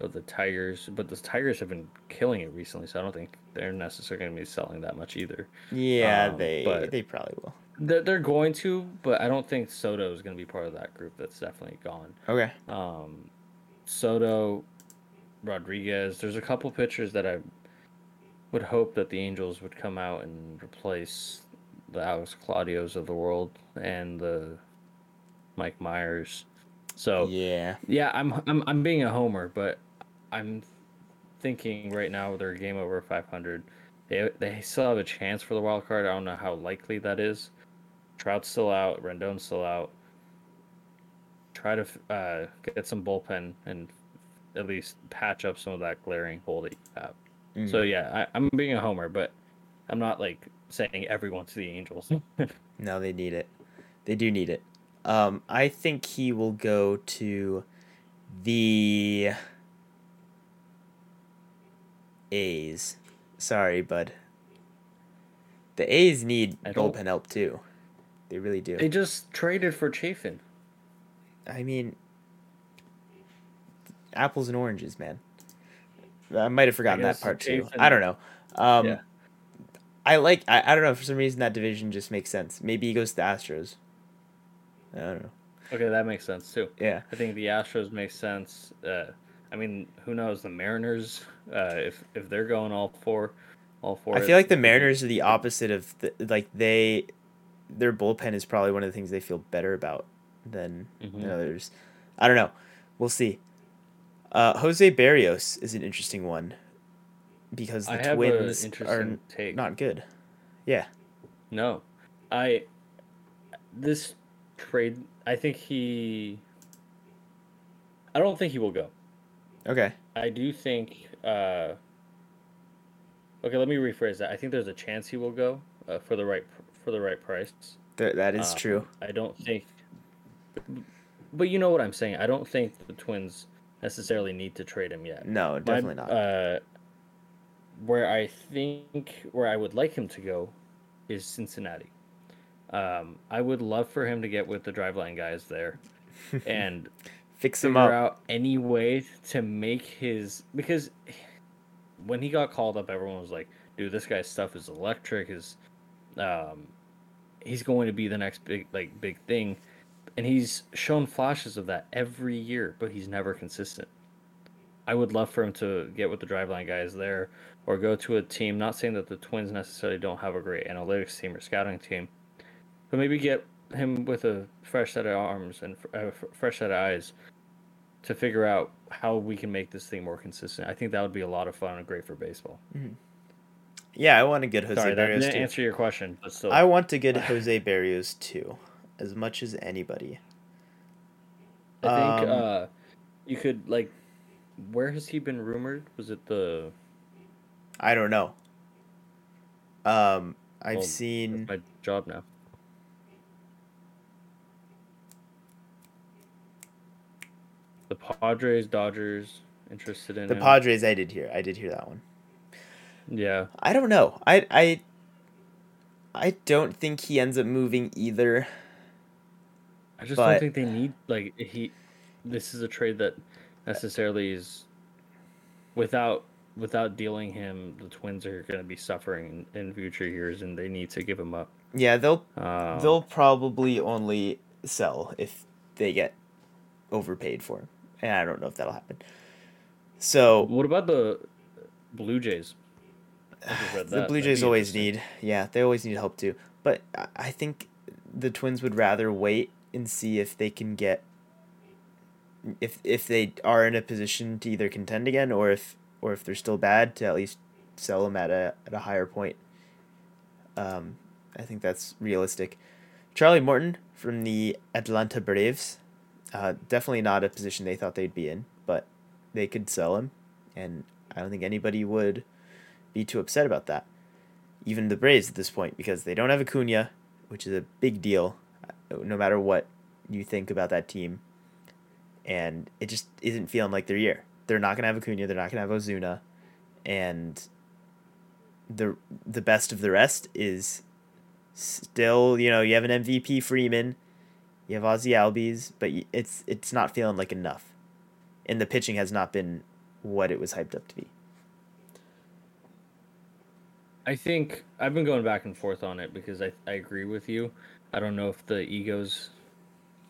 of the Tigers, but the Tigers have been killing it recently, so I don't think they're necessarily gonna be selling that much either. Yeah, Um, they they probably will. They're, they're going to, but I don't think Soto is gonna be part of that group. That's definitely gone. Okay. Um, Soto, Rodriguez. There's a couple pitchers that I would hope that the Angels would come out and replace the Alex Claudios of the world and the Mike Mayers. So yeah, Yeah. I'm I'm I'm being a homer, but I'm thinking right now they're a game over 500. They they still have a chance for the wild card. I don't know how likely that is. Trout's still out. Rendon's still out. Try to uh, get some bullpen and at least patch up some of that glaring hole that you have. Mhm. So yeah, I, I'm being a homer, but I'm not like saying everyone's the Angels. [LAUGHS] No, they need it. They do need it. Um, I think he will go to the A's. Sorry, bud. The A's need bullpen help too. They really do. they just traded for Chafin. I mean, apples and oranges, man. I might have forgotten that part too. I don't know. Um, Yeah. I like. I, I don't know. For some reason, that division just makes sense. Maybe he goes to the Astros. I don't know. Okay, that makes sense too. Yeah. I think the Astros make sense. Uh, I mean, who knows the Mariners? Uh, if if they're going all four, all four. I feel like the Mariners are the opposite of the, like they, their bullpen is probably one of the things they feel better about than than Mhm. others. I don't know. We'll see. Uh, Jose Berrios is an interesting one because the Twins are take. not good. Yeah. No, I this trade. I think he. I don't think he will go. Okay. I do think. Uh, okay, let me rephrase that. I think there's a chance he will go uh, for the right for the right price. Th- that is Uh, true. I don't think. But you know what I'm saying. I don't think the Twins necessarily need to trade him yet. No, My- definitely not. Uh, where I think where I would like him to go is Cincinnati. Um, I would love for him to get with the driveline guys there, [LAUGHS] and Fix him figure up. out any way to make his because when he got called up, everyone was like, "Dude, this guy's stuff is electric. Is um, he's going to be the next big like big thing," and he's shown flashes of that every year, but he's never consistent. I would love for him to get with the driveline guys there, or go to a team. Not saying that the Twins necessarily don't have a great analytics team or scouting team, but maybe get him with a fresh set of arms and a uh, fresh set of eyes to figure out how we can make this thing more consistent. I think that would be a lot of fun and great for baseball. Mm-hmm. Yeah, I want to get Jose Sorry, that Berrios didn't too. answer your question, but still. I want to get Jose Berrios too, as much as anybody. I think Um, uh, you could like, where has he been rumored? Was it the? I don't know. Um, I've Well, seen. My job now. The Padres, Dodgers, interested in The him. Padres, I did hear. I did hear that one. Yeah, I don't know. I I I don't think he ends up moving either. I just But- don't think they need like he. This is a trade that necessarily is without without dealing him. The Twins are going to be suffering in, in future years, and they need to give him up. Yeah, they'll Um, they'll probably only sell if they get overpaid for him, and I don't know if that'll happen. So What about the Blue Jays? I just read the that. Blue Jays always need, yeah, they always need help too. But I think the Twins would rather wait and see if they can get, if if they are in a position to either contend again or if or if they're still bad to at least sell them at a at a higher point. Um, I think that's realistic. Charlie Morton from the Atlanta Braves, uh, definitely not a position they thought they'd be in, but they could sell him, and I don't think anybody would be too upset about that. Even the Braves at this point, because they don't have Acuna, which is a big deal, no matter what you think about that team. And it just isn't feeling like their year. They're not gonna have Acuna. They're not gonna have Ozuna, and the the best of the rest is still you know you have an MVP Freeman, you have Ozzy Albies, but it's it's not feeling like enough, and the pitching has not been what it was hyped up to be. I think I've been going back and forth on it because I, I agree with you. I don't know if the egos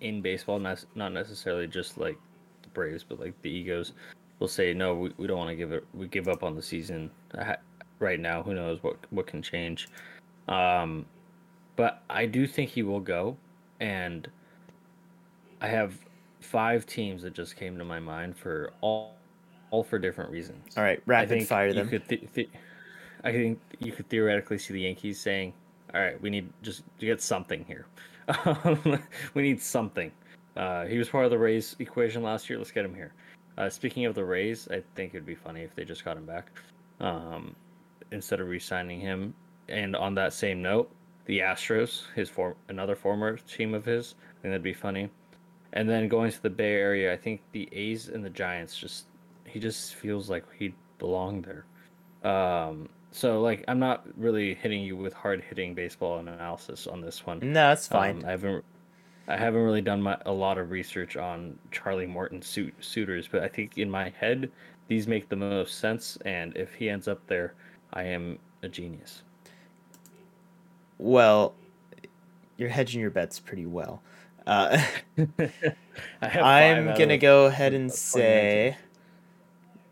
in baseball, not not necessarily just like the Braves, but like the egos, will say no, we, we don't want to give it. We give up on the season right now. Who knows what what can change? Um, but I do think he will go, and I have five teams that just came to my mind for all all for different reasons. All right, rapid fire them. Could th- th- I think you could theoretically see the Yankees saying, "All right, we need just to get something here. [LAUGHS] we need something." Uh, he was part of the Rays equation last year. Let's get him here. Uh, speaking of the Rays, I think it'd be funny if they just got him back um, instead of re-signing him. And on that same note, the Astros, his form another former team of his, I think that'd be funny. And then going to the Bay Area, I think the A's and the Giants just he just feels like he'd belong there. Um, so like I'm not really hitting you with hard hitting baseball analysis on this one. No, that's fine. Um, I haven't I haven't really done my, a lot of research on Charlie Morton suit, suitors, but I think in my head these make the most sense. And if he ends up there, I am a genius. Well, you're hedging your bets pretty well. Uh, [LAUGHS] I'm gonna go ahead and say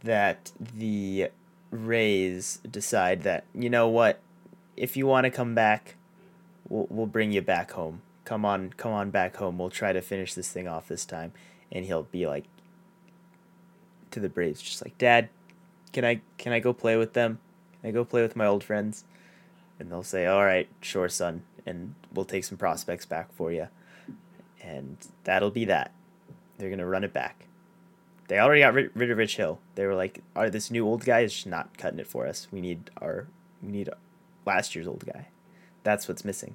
that the Rays decide that you know what, if you want to come back, we'll we'll bring you back home. Come on, come on back home. We'll try to finish this thing off this time, and he'll be like to the Braves, just like Dad, can I can I go play with them? Can I go play with my old friends? And they'll say, All right, sure, son, and we'll take some prospects back for you, and that'll be that. They're gonna run it back. They already got rid, rid of Rich Hill. They were like, "Are this new old guy is just not cutting it for us. We need our we need last year's old guy. That's what's missing."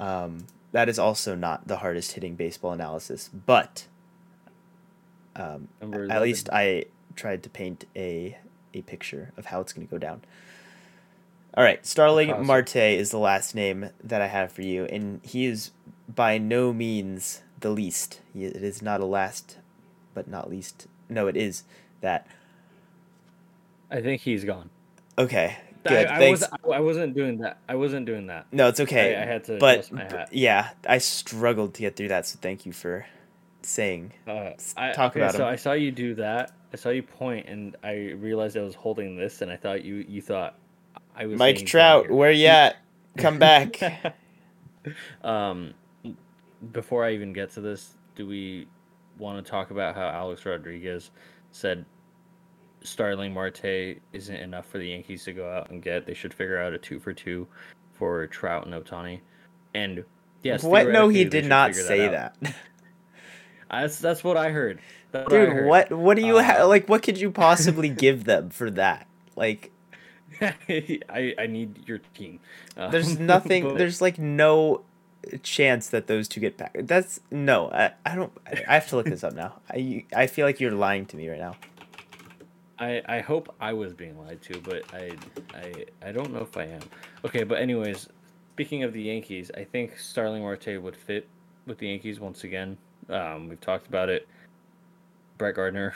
Um, that is also not the hardest hitting baseball analysis, but um, at least I tried to paint a a picture of how it's going to go down. All right, Starling awesome. Marte is the last name that I have for you, and he is by no means the least. It is not a last, but not least. No, it is that. I think he's gone. Okay. Good. I, I was I wasn't doing that. I wasn't doing that. No, it's okay. I, I had to but, but yeah, I struggled to get through that. So thank you for saying. Uh, I, Talk okay, about so him. I saw you do that. I saw you point, and I realized I was holding this, and I thought you you thought I was. Mike Trout, where you at? Come back. [LAUGHS] um, before I even get to this, do we want to talk about how Alex Rodriguez said Starling Marte isn't enough for the Yankees to go out and get? They should figure out a two for two for Trout and Ohtani. And yes, what? No, he did not say that. that. [LAUGHS] [LAUGHS] that's that's what I heard. That's Dude, what, heard. what what do you um, ha- like? What could you possibly [LAUGHS] give them for that? Like, I I need your team. Um, there's nothing. But, there's like no chance that those two get back. That's no. I, I don't. I have to look this up now. I I feel like you're lying to me right now. I I hope I was being lied to, but I I I don't know if I am. Okay, but anyways, speaking of the Yankees, I think Starling Marte would fit with the Yankees once again. Um, we've talked about it. Brett Gardner,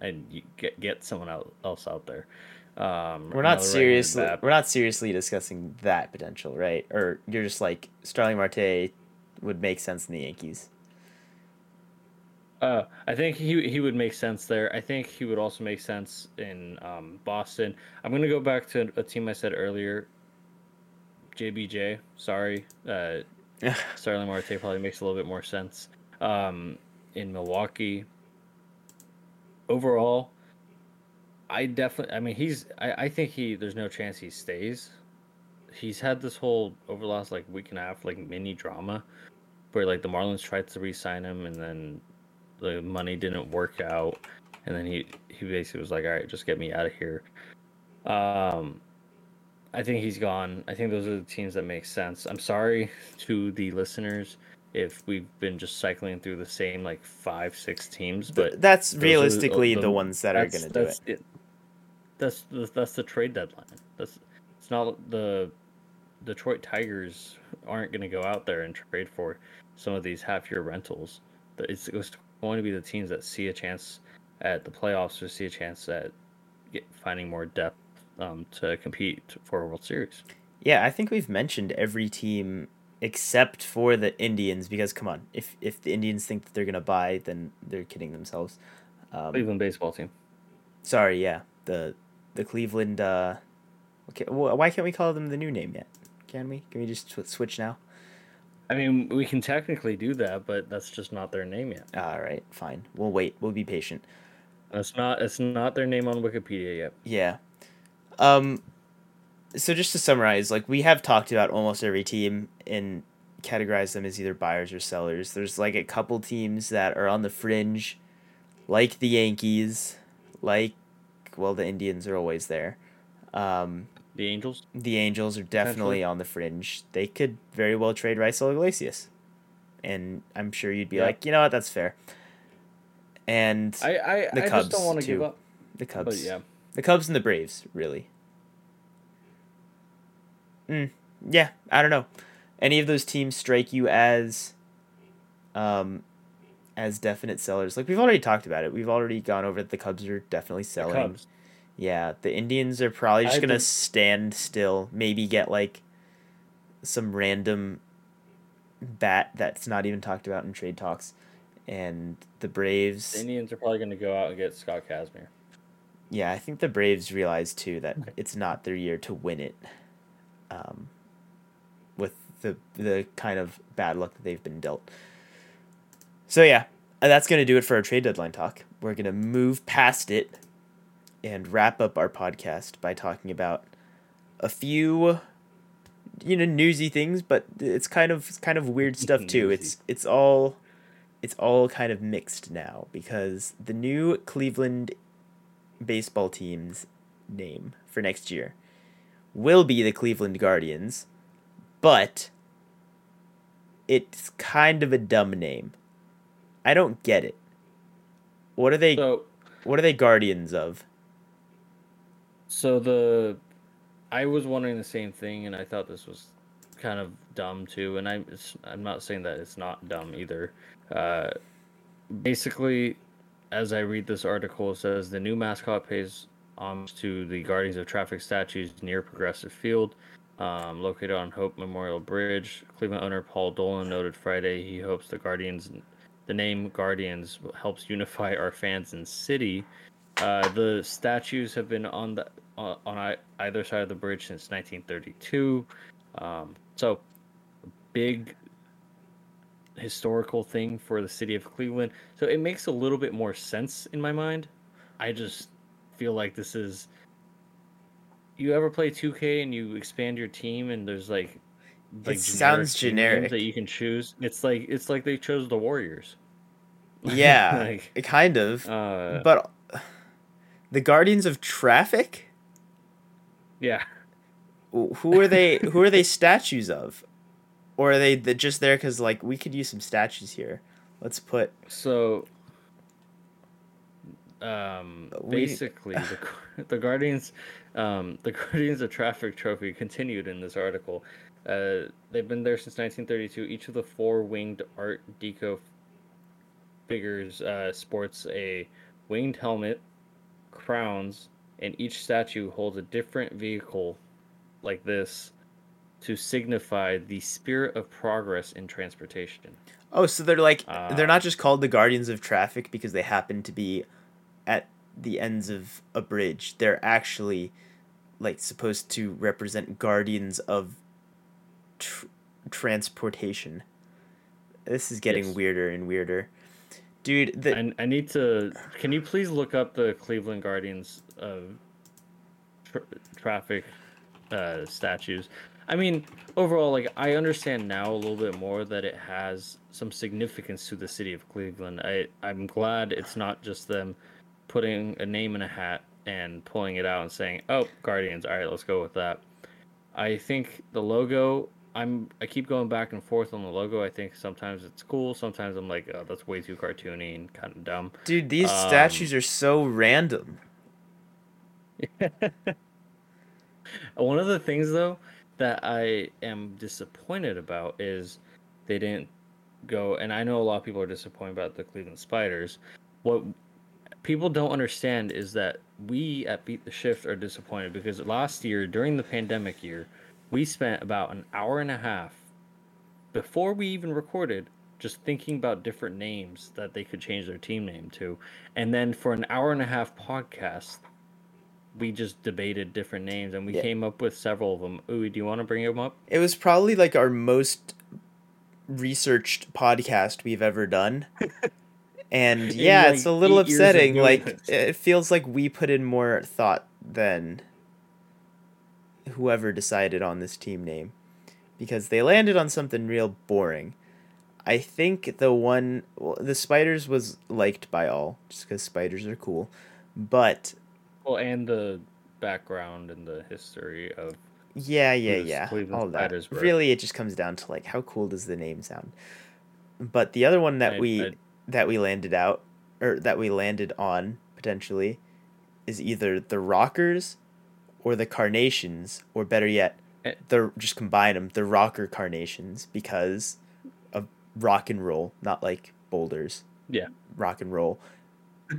and get get someone else out there. Um, we're not seriously we're not seriously discussing that potential, right? Or you're just like Starling Marte would make sense in the Yankees. Uh, I think he he would make sense there. I think he would also make sense in um, Boston. I'm gonna go back to a team I said earlier. JBJ, sorry, uh, [LAUGHS] Starling Marte probably makes a little bit more sense. Um, in Milwaukee, overall, I definitely. I mean, he's. I, I think he. There's no chance he stays. He's had this whole over the last like week and a half like mini drama, where like the Marlins tried to re-sign him and then the money didn't work out, and then he he basically was like, all right, just get me out of here. Um, I think he's gone. I think those are the teams that make sense. I'm sorry [LAUGHS] to the listeners if we've been just cycling through the same like five, six teams, but that's realistically the, the, ones that are going to do it. it. That's that's the trade deadline. That's it's not the Detroit Tigers aren't going to go out there and trade for some of these half-year rentals. It's, it's going to be the teams that see a chance at the playoffs or see a chance at get, finding more depth um, to compete for a World Series. Yeah, I think we've mentioned every team except for the Indians because come on, if if the Indians think that they're gonna buy, then they're kidding themselves. Um, Cleveland baseball team. Sorry, yeah, the the Cleveland. Uh, okay, why can't we call them the new name yet? Can we? Can we just switch now? I mean, we can technically do that, but that's just not their name yet. All right, fine. We'll wait. We'll be patient. It's not. It's not their name on Wikipedia yet. Yeah. Um. So just to summarize, like we have talked about almost every team and categorize them as either buyers or sellers. There's like a couple teams that are on the fringe, like the Yankees, like well the Indians are always there. Um, the Angels. The Angels are definitely on the fringe. They could very well trade Raisel Iglesias, and I'm sure you'd be yeah. like, you know what, that's fair. And I I, the I Cubs just don't want to give up. The Cubs, but yeah, the Cubs and the Braves, really. Mm, yeah, I don't know. Any of those teams strike you as, um, as definite sellers? Like we've already talked about it. We've already gone over that the Cubs are definitely selling. The Cubs. Yeah, the Indians are probably just I gonna stand still. Maybe get like some random bat that's not even talked about in trade talks, and the Braves. The Indians are probably gonna go out and get Scott Kazmir. Yeah, I think the Braves realize too that it's not their year to win it. Um, with the the kind of bad luck that they've been dealt. So yeah, that's gonna do it for our trade deadline talk. We're gonna move past it and wrap up our podcast by talking about a few you know newsy things but it's kind of it's kind of weird stuff too. it's it's all it's all kind of mixed now because the new Cleveland baseball team's name for next year will be the Cleveland Guardians but it's kind of a dumb name I don't get it what are they so, what are they guardians of so the I was wondering the same thing, and I thought this was kind of dumb too. And I'm I'm not saying that it's not dumb either. Uh, basically, as I read this article, it says the new mascot pays homage to the Guardians of Traffic statues near Progressive Field, um, located on Hope Memorial Bridge. Cleveland owner Paul Dolan noted Friday he hopes the Guardians, the name Guardians, helps unify our fans and city. Uh, the statues have been on the on, on either side of the bridge since 1932. Um, so, big historical thing for the city of Cleveland. So it makes a little bit more sense in my mind. I just feel like this is. You ever play 2K and you expand your team and there's like. Like it sounds generic that you can choose. It's like it's like they chose the Warriors. [LAUGHS] Yeah, like, kind of. Uh, but the Guardians of Traffic. Yeah. Who are they? [LAUGHS] who are they statues of, or are they just there because like we could use some statues here? Let's put. So. Um, we... basically, the, [LAUGHS] the Guardians, um, the Guardians of Traffic Trophy continued in this article. Uh, they've been there since 1932. Each of the four winged Art Deco figures uh, sports a winged helmet, crowns, and each statue holds a different vehicle like this to signify the spirit of progress in transportation. Oh, so they're like uh, they're not just called the guardians of traffic because they happen to be at the ends of a bridge. They're actually like supposed to represent guardians of tr- transportation. This is getting yes. weirder and weirder. dude. The, I, I need to. Can you please look up the Cleveland Guardians uh, tra- traffic uh, statues? I mean, overall, like I understand now a little bit more that it has some significance to the city of Cleveland. I I'm glad it's not just them putting a name in a hat and pulling it out and saying, "Oh, Guardians, all right, let's go with that." I think the logo. I'm I keep going back and forth on the logo. I think sometimes it's cool. Sometimes I'm like, oh, that's way too cartoony and kind of dumb. dude, these Um, statues are so random. [LAUGHS] One of the things though that I am disappointed about is they didn't go and I know a lot of people are disappointed about the Cleveland Spiders. What people don't understand is that we at Beat the Shift are disappointed because last year during the pandemic year, we spent about an hour and a half before we even recorded just thinking about different names that they could change their team name to. And then for an hour and a half podcast, we just debated different names and we Yeah. came up with several of them. Ooh, do you want to bring them up? It was probably like our most researched podcast we've ever done. [LAUGHS] And yeah, like, it's a little eight years of upsetting. Like it feels like we put in more thought than whoever decided on this team name because they landed on something real boring. I think the one well, the spiders was liked by all just cuz spiders are cool. But Well, and the background and the history of Yeah, yeah, yeah. Cleveland All that. Spiders were. Really, it just comes down to like how cool does the name sound. But the other one that I- we I- that we landed out or that we landed on potentially is either the Rockers or the Carnations, or better yet, Eh. the just combine them, the Rocker Carnations, because of rock and roll, not like boulders. Yeah. Rock and roll.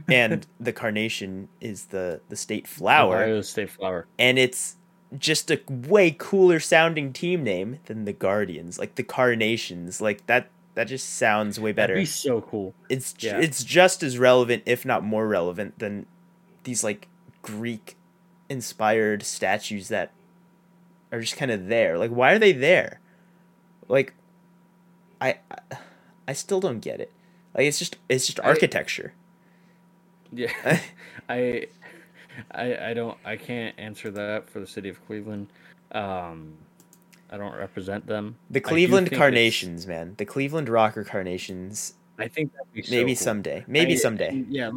and [LAUGHS] the carnation is the the state flower Ohio State Flower. and it's just a way cooler sounding team name than the Guardians, like the Carnations. Like that that just sounds way better. That'd be so cool. It's yeah. it's just as relevant, if not more relevant, than these like Greek inspired statues that are just kind of there. Like why are they there? Like I I- I still don't get it. Like it's just it's just I- architecture. Yeah, [LAUGHS] [LAUGHS] I, I, I don't, I can't answer that for the city of Cleveland. Um, I don't represent them. The Cleveland Carnations, man. The Cleveland Rocker Carnations. I think that'd be so Maybe cool. someday. Maybe I- someday. Yeah,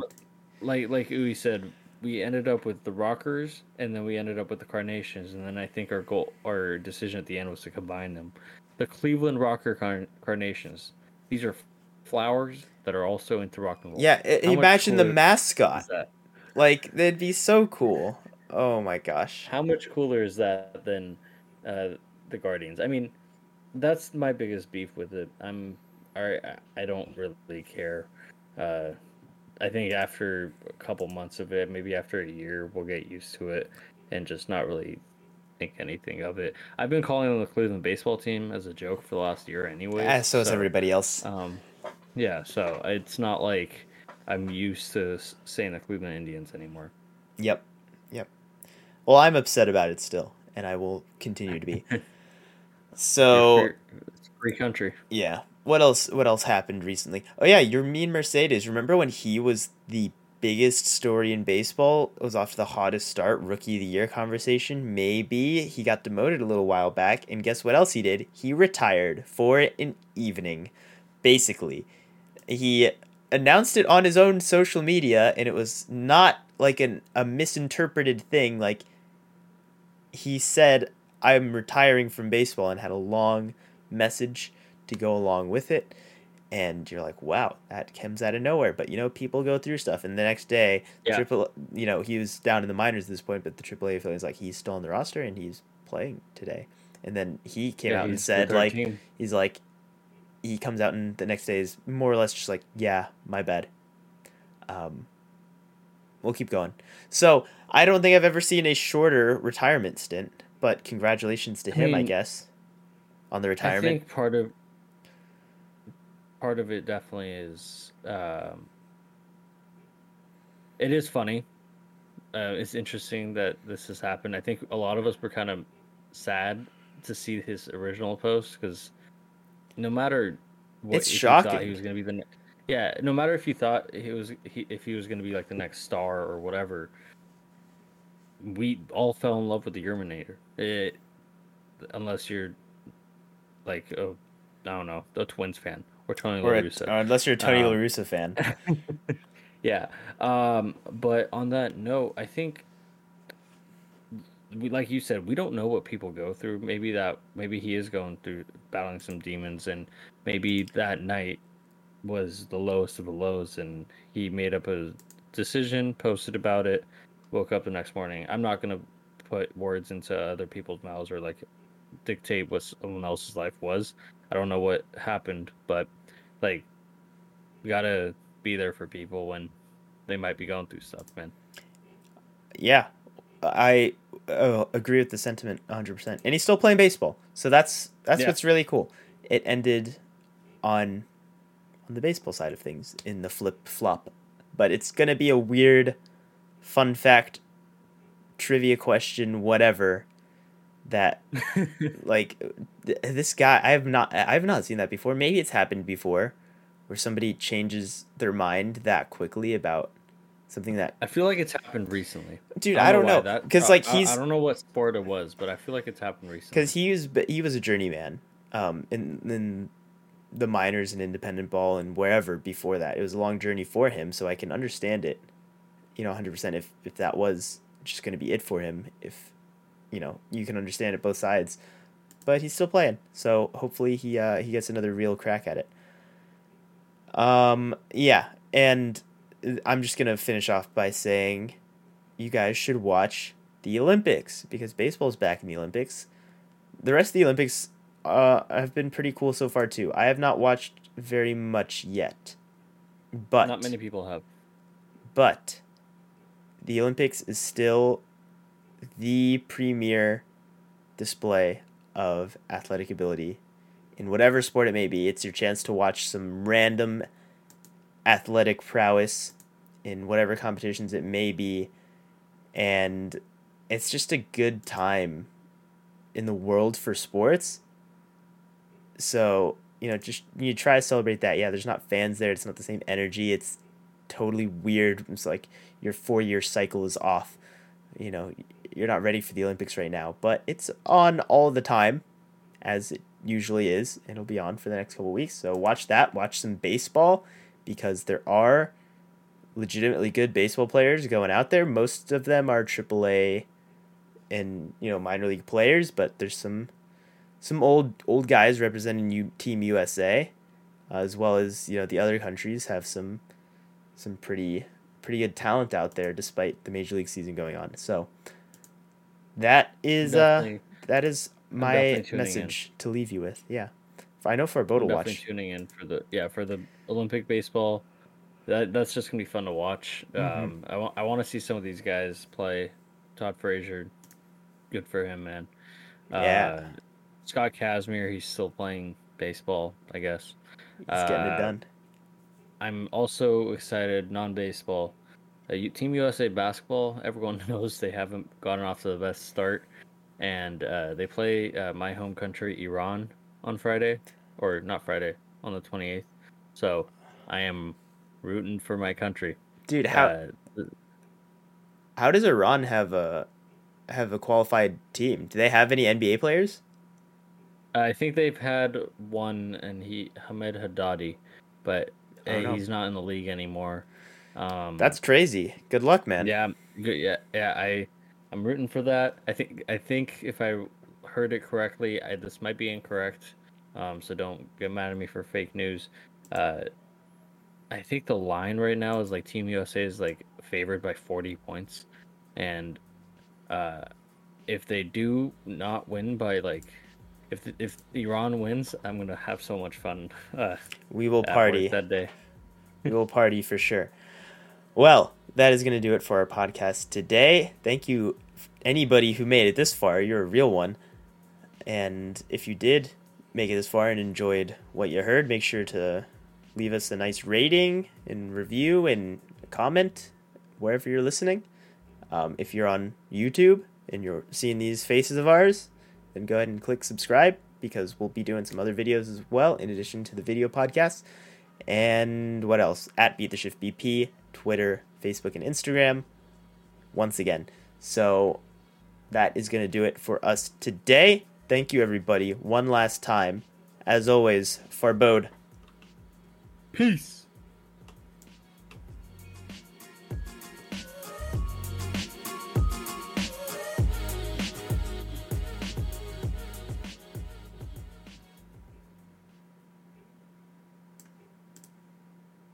like like Uwe said, we ended up with the Rockers, and then we ended up with the Carnations, and then I think our goal, our decision at the end was to combine them. The Cleveland Rocker Car- Carnations. These are flowers that are also into rock and roll. Yeah, i- How much imagine the mascot. Like they'd be so cool. Oh my gosh. How much cooler is that than uh, the Guardians? I mean, that's my biggest beef with it. I'm, I, I don't really care. Uh, I think after a couple months of it, maybe after a year, we'll get used to it and just not really think anything of it. I've been calling them the Cleveland baseball team as a joke for the last year, anyway. Ah, so is everybody else. Um, yeah, so it's not like I'm used to saying the Cleveland Indians anymore. Yep. Yep. Well, I'm upset about it still, and I will continue to be. [LAUGHS] So it's free country. yeah. What else what else happened recently? Oh yeah, Yermin Mercedes. Remember when he was the biggest story in baseball? It was off to the hottest start, rookie of the year conversation. Maybe he got demoted a little while back, and guess what else he did? He retired for an evening. Basically. He announced it on his own social media and it was not like an a misinterpreted thing like he said I'm retiring from baseball and had a long message to go along with it and you're like wow that comes out of nowhere. But you know people go through stuff and the next day Yeah. triple you know he was down in the minors at this point but the AAA affiliate is like he's still on the roster and he's playing today. And then he came Yeah, out and said like team. he's like he comes out and the next day is more or less just like yeah my bad. Um we'll keep going. So i don't think i've ever seen a shorter retirement stint but congratulations to I him i, guess on the I retirement. think part of part of it definitely is um, it is funny. Uh, it's interesting that this has happened. I think a lot of us were kind of sad to see his original post because no matter what It's shocking. he was going to be the ne- Yeah, no matter if you thought he was he, if he was going to be like the next star or whatever, we all fell in love with the Yerminator. It, unless you're like a, I don't know, a Twins fan or Tony Or, La a, Russa. or unless you're a Tony Um, La Russa fan. [LAUGHS] Yeah. Um, but on that note, I think we like you said, we don't know what people go through. Maybe that maybe he is going through battling some demons and maybe that night was the lowest of the lows and he made up a decision, posted about it, woke up the next morning. I'm not gonna put words into other people's mouths or like dictate what someone else's life was. I don't know what happened, but like we gotta be there for people when they might be going through stuff, man. Yeah, I uh, agree with the sentiment 100%. And he's still playing baseball. So that's that's Yeah. what's really cool. It ended on on the baseball side of things in the flip flop. But it's to be a weird fun fact trivia question whatever that like th- this guy I have not I have not seen that before. Maybe it's happened before where somebody changes their mind that quickly about something that I feel like it's happened recently. dude I don't know because like he's I, don't know what sport it was, but I feel like it's happened recently. because he was but he was a journeyman um in in the minors and independent ball and wherever before that it was a long journey for him so i can understand it you know 100% if if that was just going to be it for him if you know you can understand it both sides but he's still playing so hopefully he uh he gets another real crack at it um yeah and i'm just going to finish off by saying you guys should watch the olympics because baseball's back in the olympics the rest of the Olympics uh, have been pretty cool so far too. I have not watched very much yet, but Not many people have. but the Olympics is still the premier display of athletic ability in whatever sport it may be. It's your chance to watch some random athletic prowess in whatever competitions it may be, and it's just a good time in the world for sports. So, you know, just you try to celebrate that. Yeah, there's not fans there. It's not the same energy. It's totally weird. It's like your four year cycle is off. You know, you're not ready for the Olympics right now, but it's on all the time, as it usually is. It'll be on for the next couple weeks. So watch that. Watch some baseball because there are legitimately good baseball players going out there. Most of them are AAA and you know minor league players, but there's some some old old guys representing U, Team USA, uh, as well as you know the other countries have some some pretty pretty good talent out there despite the major league season going on. So that is uh, that is my tuning in. message to leave you with. Yeah, I know for a boat to watch. tuning in for the yeah for the Olympic baseball. That that's just gonna be fun to watch. Mhm. Um, I want I want to see some of these guys play. Todd Frazier, good for him, man. Yeah. Uh, Scott Kazmir, he's still playing baseball, I guess. He's getting it uh, done. I'm also excited non-baseball. Uh, Team USA basketball. [LAUGHS] Everyone knows they haven't gotten off to the best start, and uh, they play uh, my home country, Iran, on Friday, or not Friday, on the 28th. So I am rooting for my country. Dude, how Uh, how does Iran have a have a qualified team? Do they have any NBA players? I think they've had one, and he Hamed Haddadi, but uh, he's not in the league anymore. Um, That's crazy. Good luck, man. Yeah. Yeah, yeah. I, I'm rooting for that. I think. I think if I heard it correctly, I, this might be incorrect. Um, so don't get mad at me for fake news. Uh, I think the line right now is like Team USA is like favored by 40 points, and uh, if they do not win by like, if if Iran wins, I'm gonna have so much fun. Uh, We will party. that day. we will party for sure. Well, that is going to do it for our podcast today. Thank you, anybody who made it this far. You're a real one. And if you did make it this far and enjoyed what you heard, make sure to leave us a nice rating and review and comment wherever you're listening. Um, if you're on YouTube and you're seeing these faces of ours, then go ahead and click subscribe because we'll be doing some other videos as well in addition to the video podcast. And what else? At Beat the Shift BP, Twitter, Facebook, and Instagram. Once again. So that is going to do it for us today. Thank you, everybody, one last time. As always, Farbod. Peace.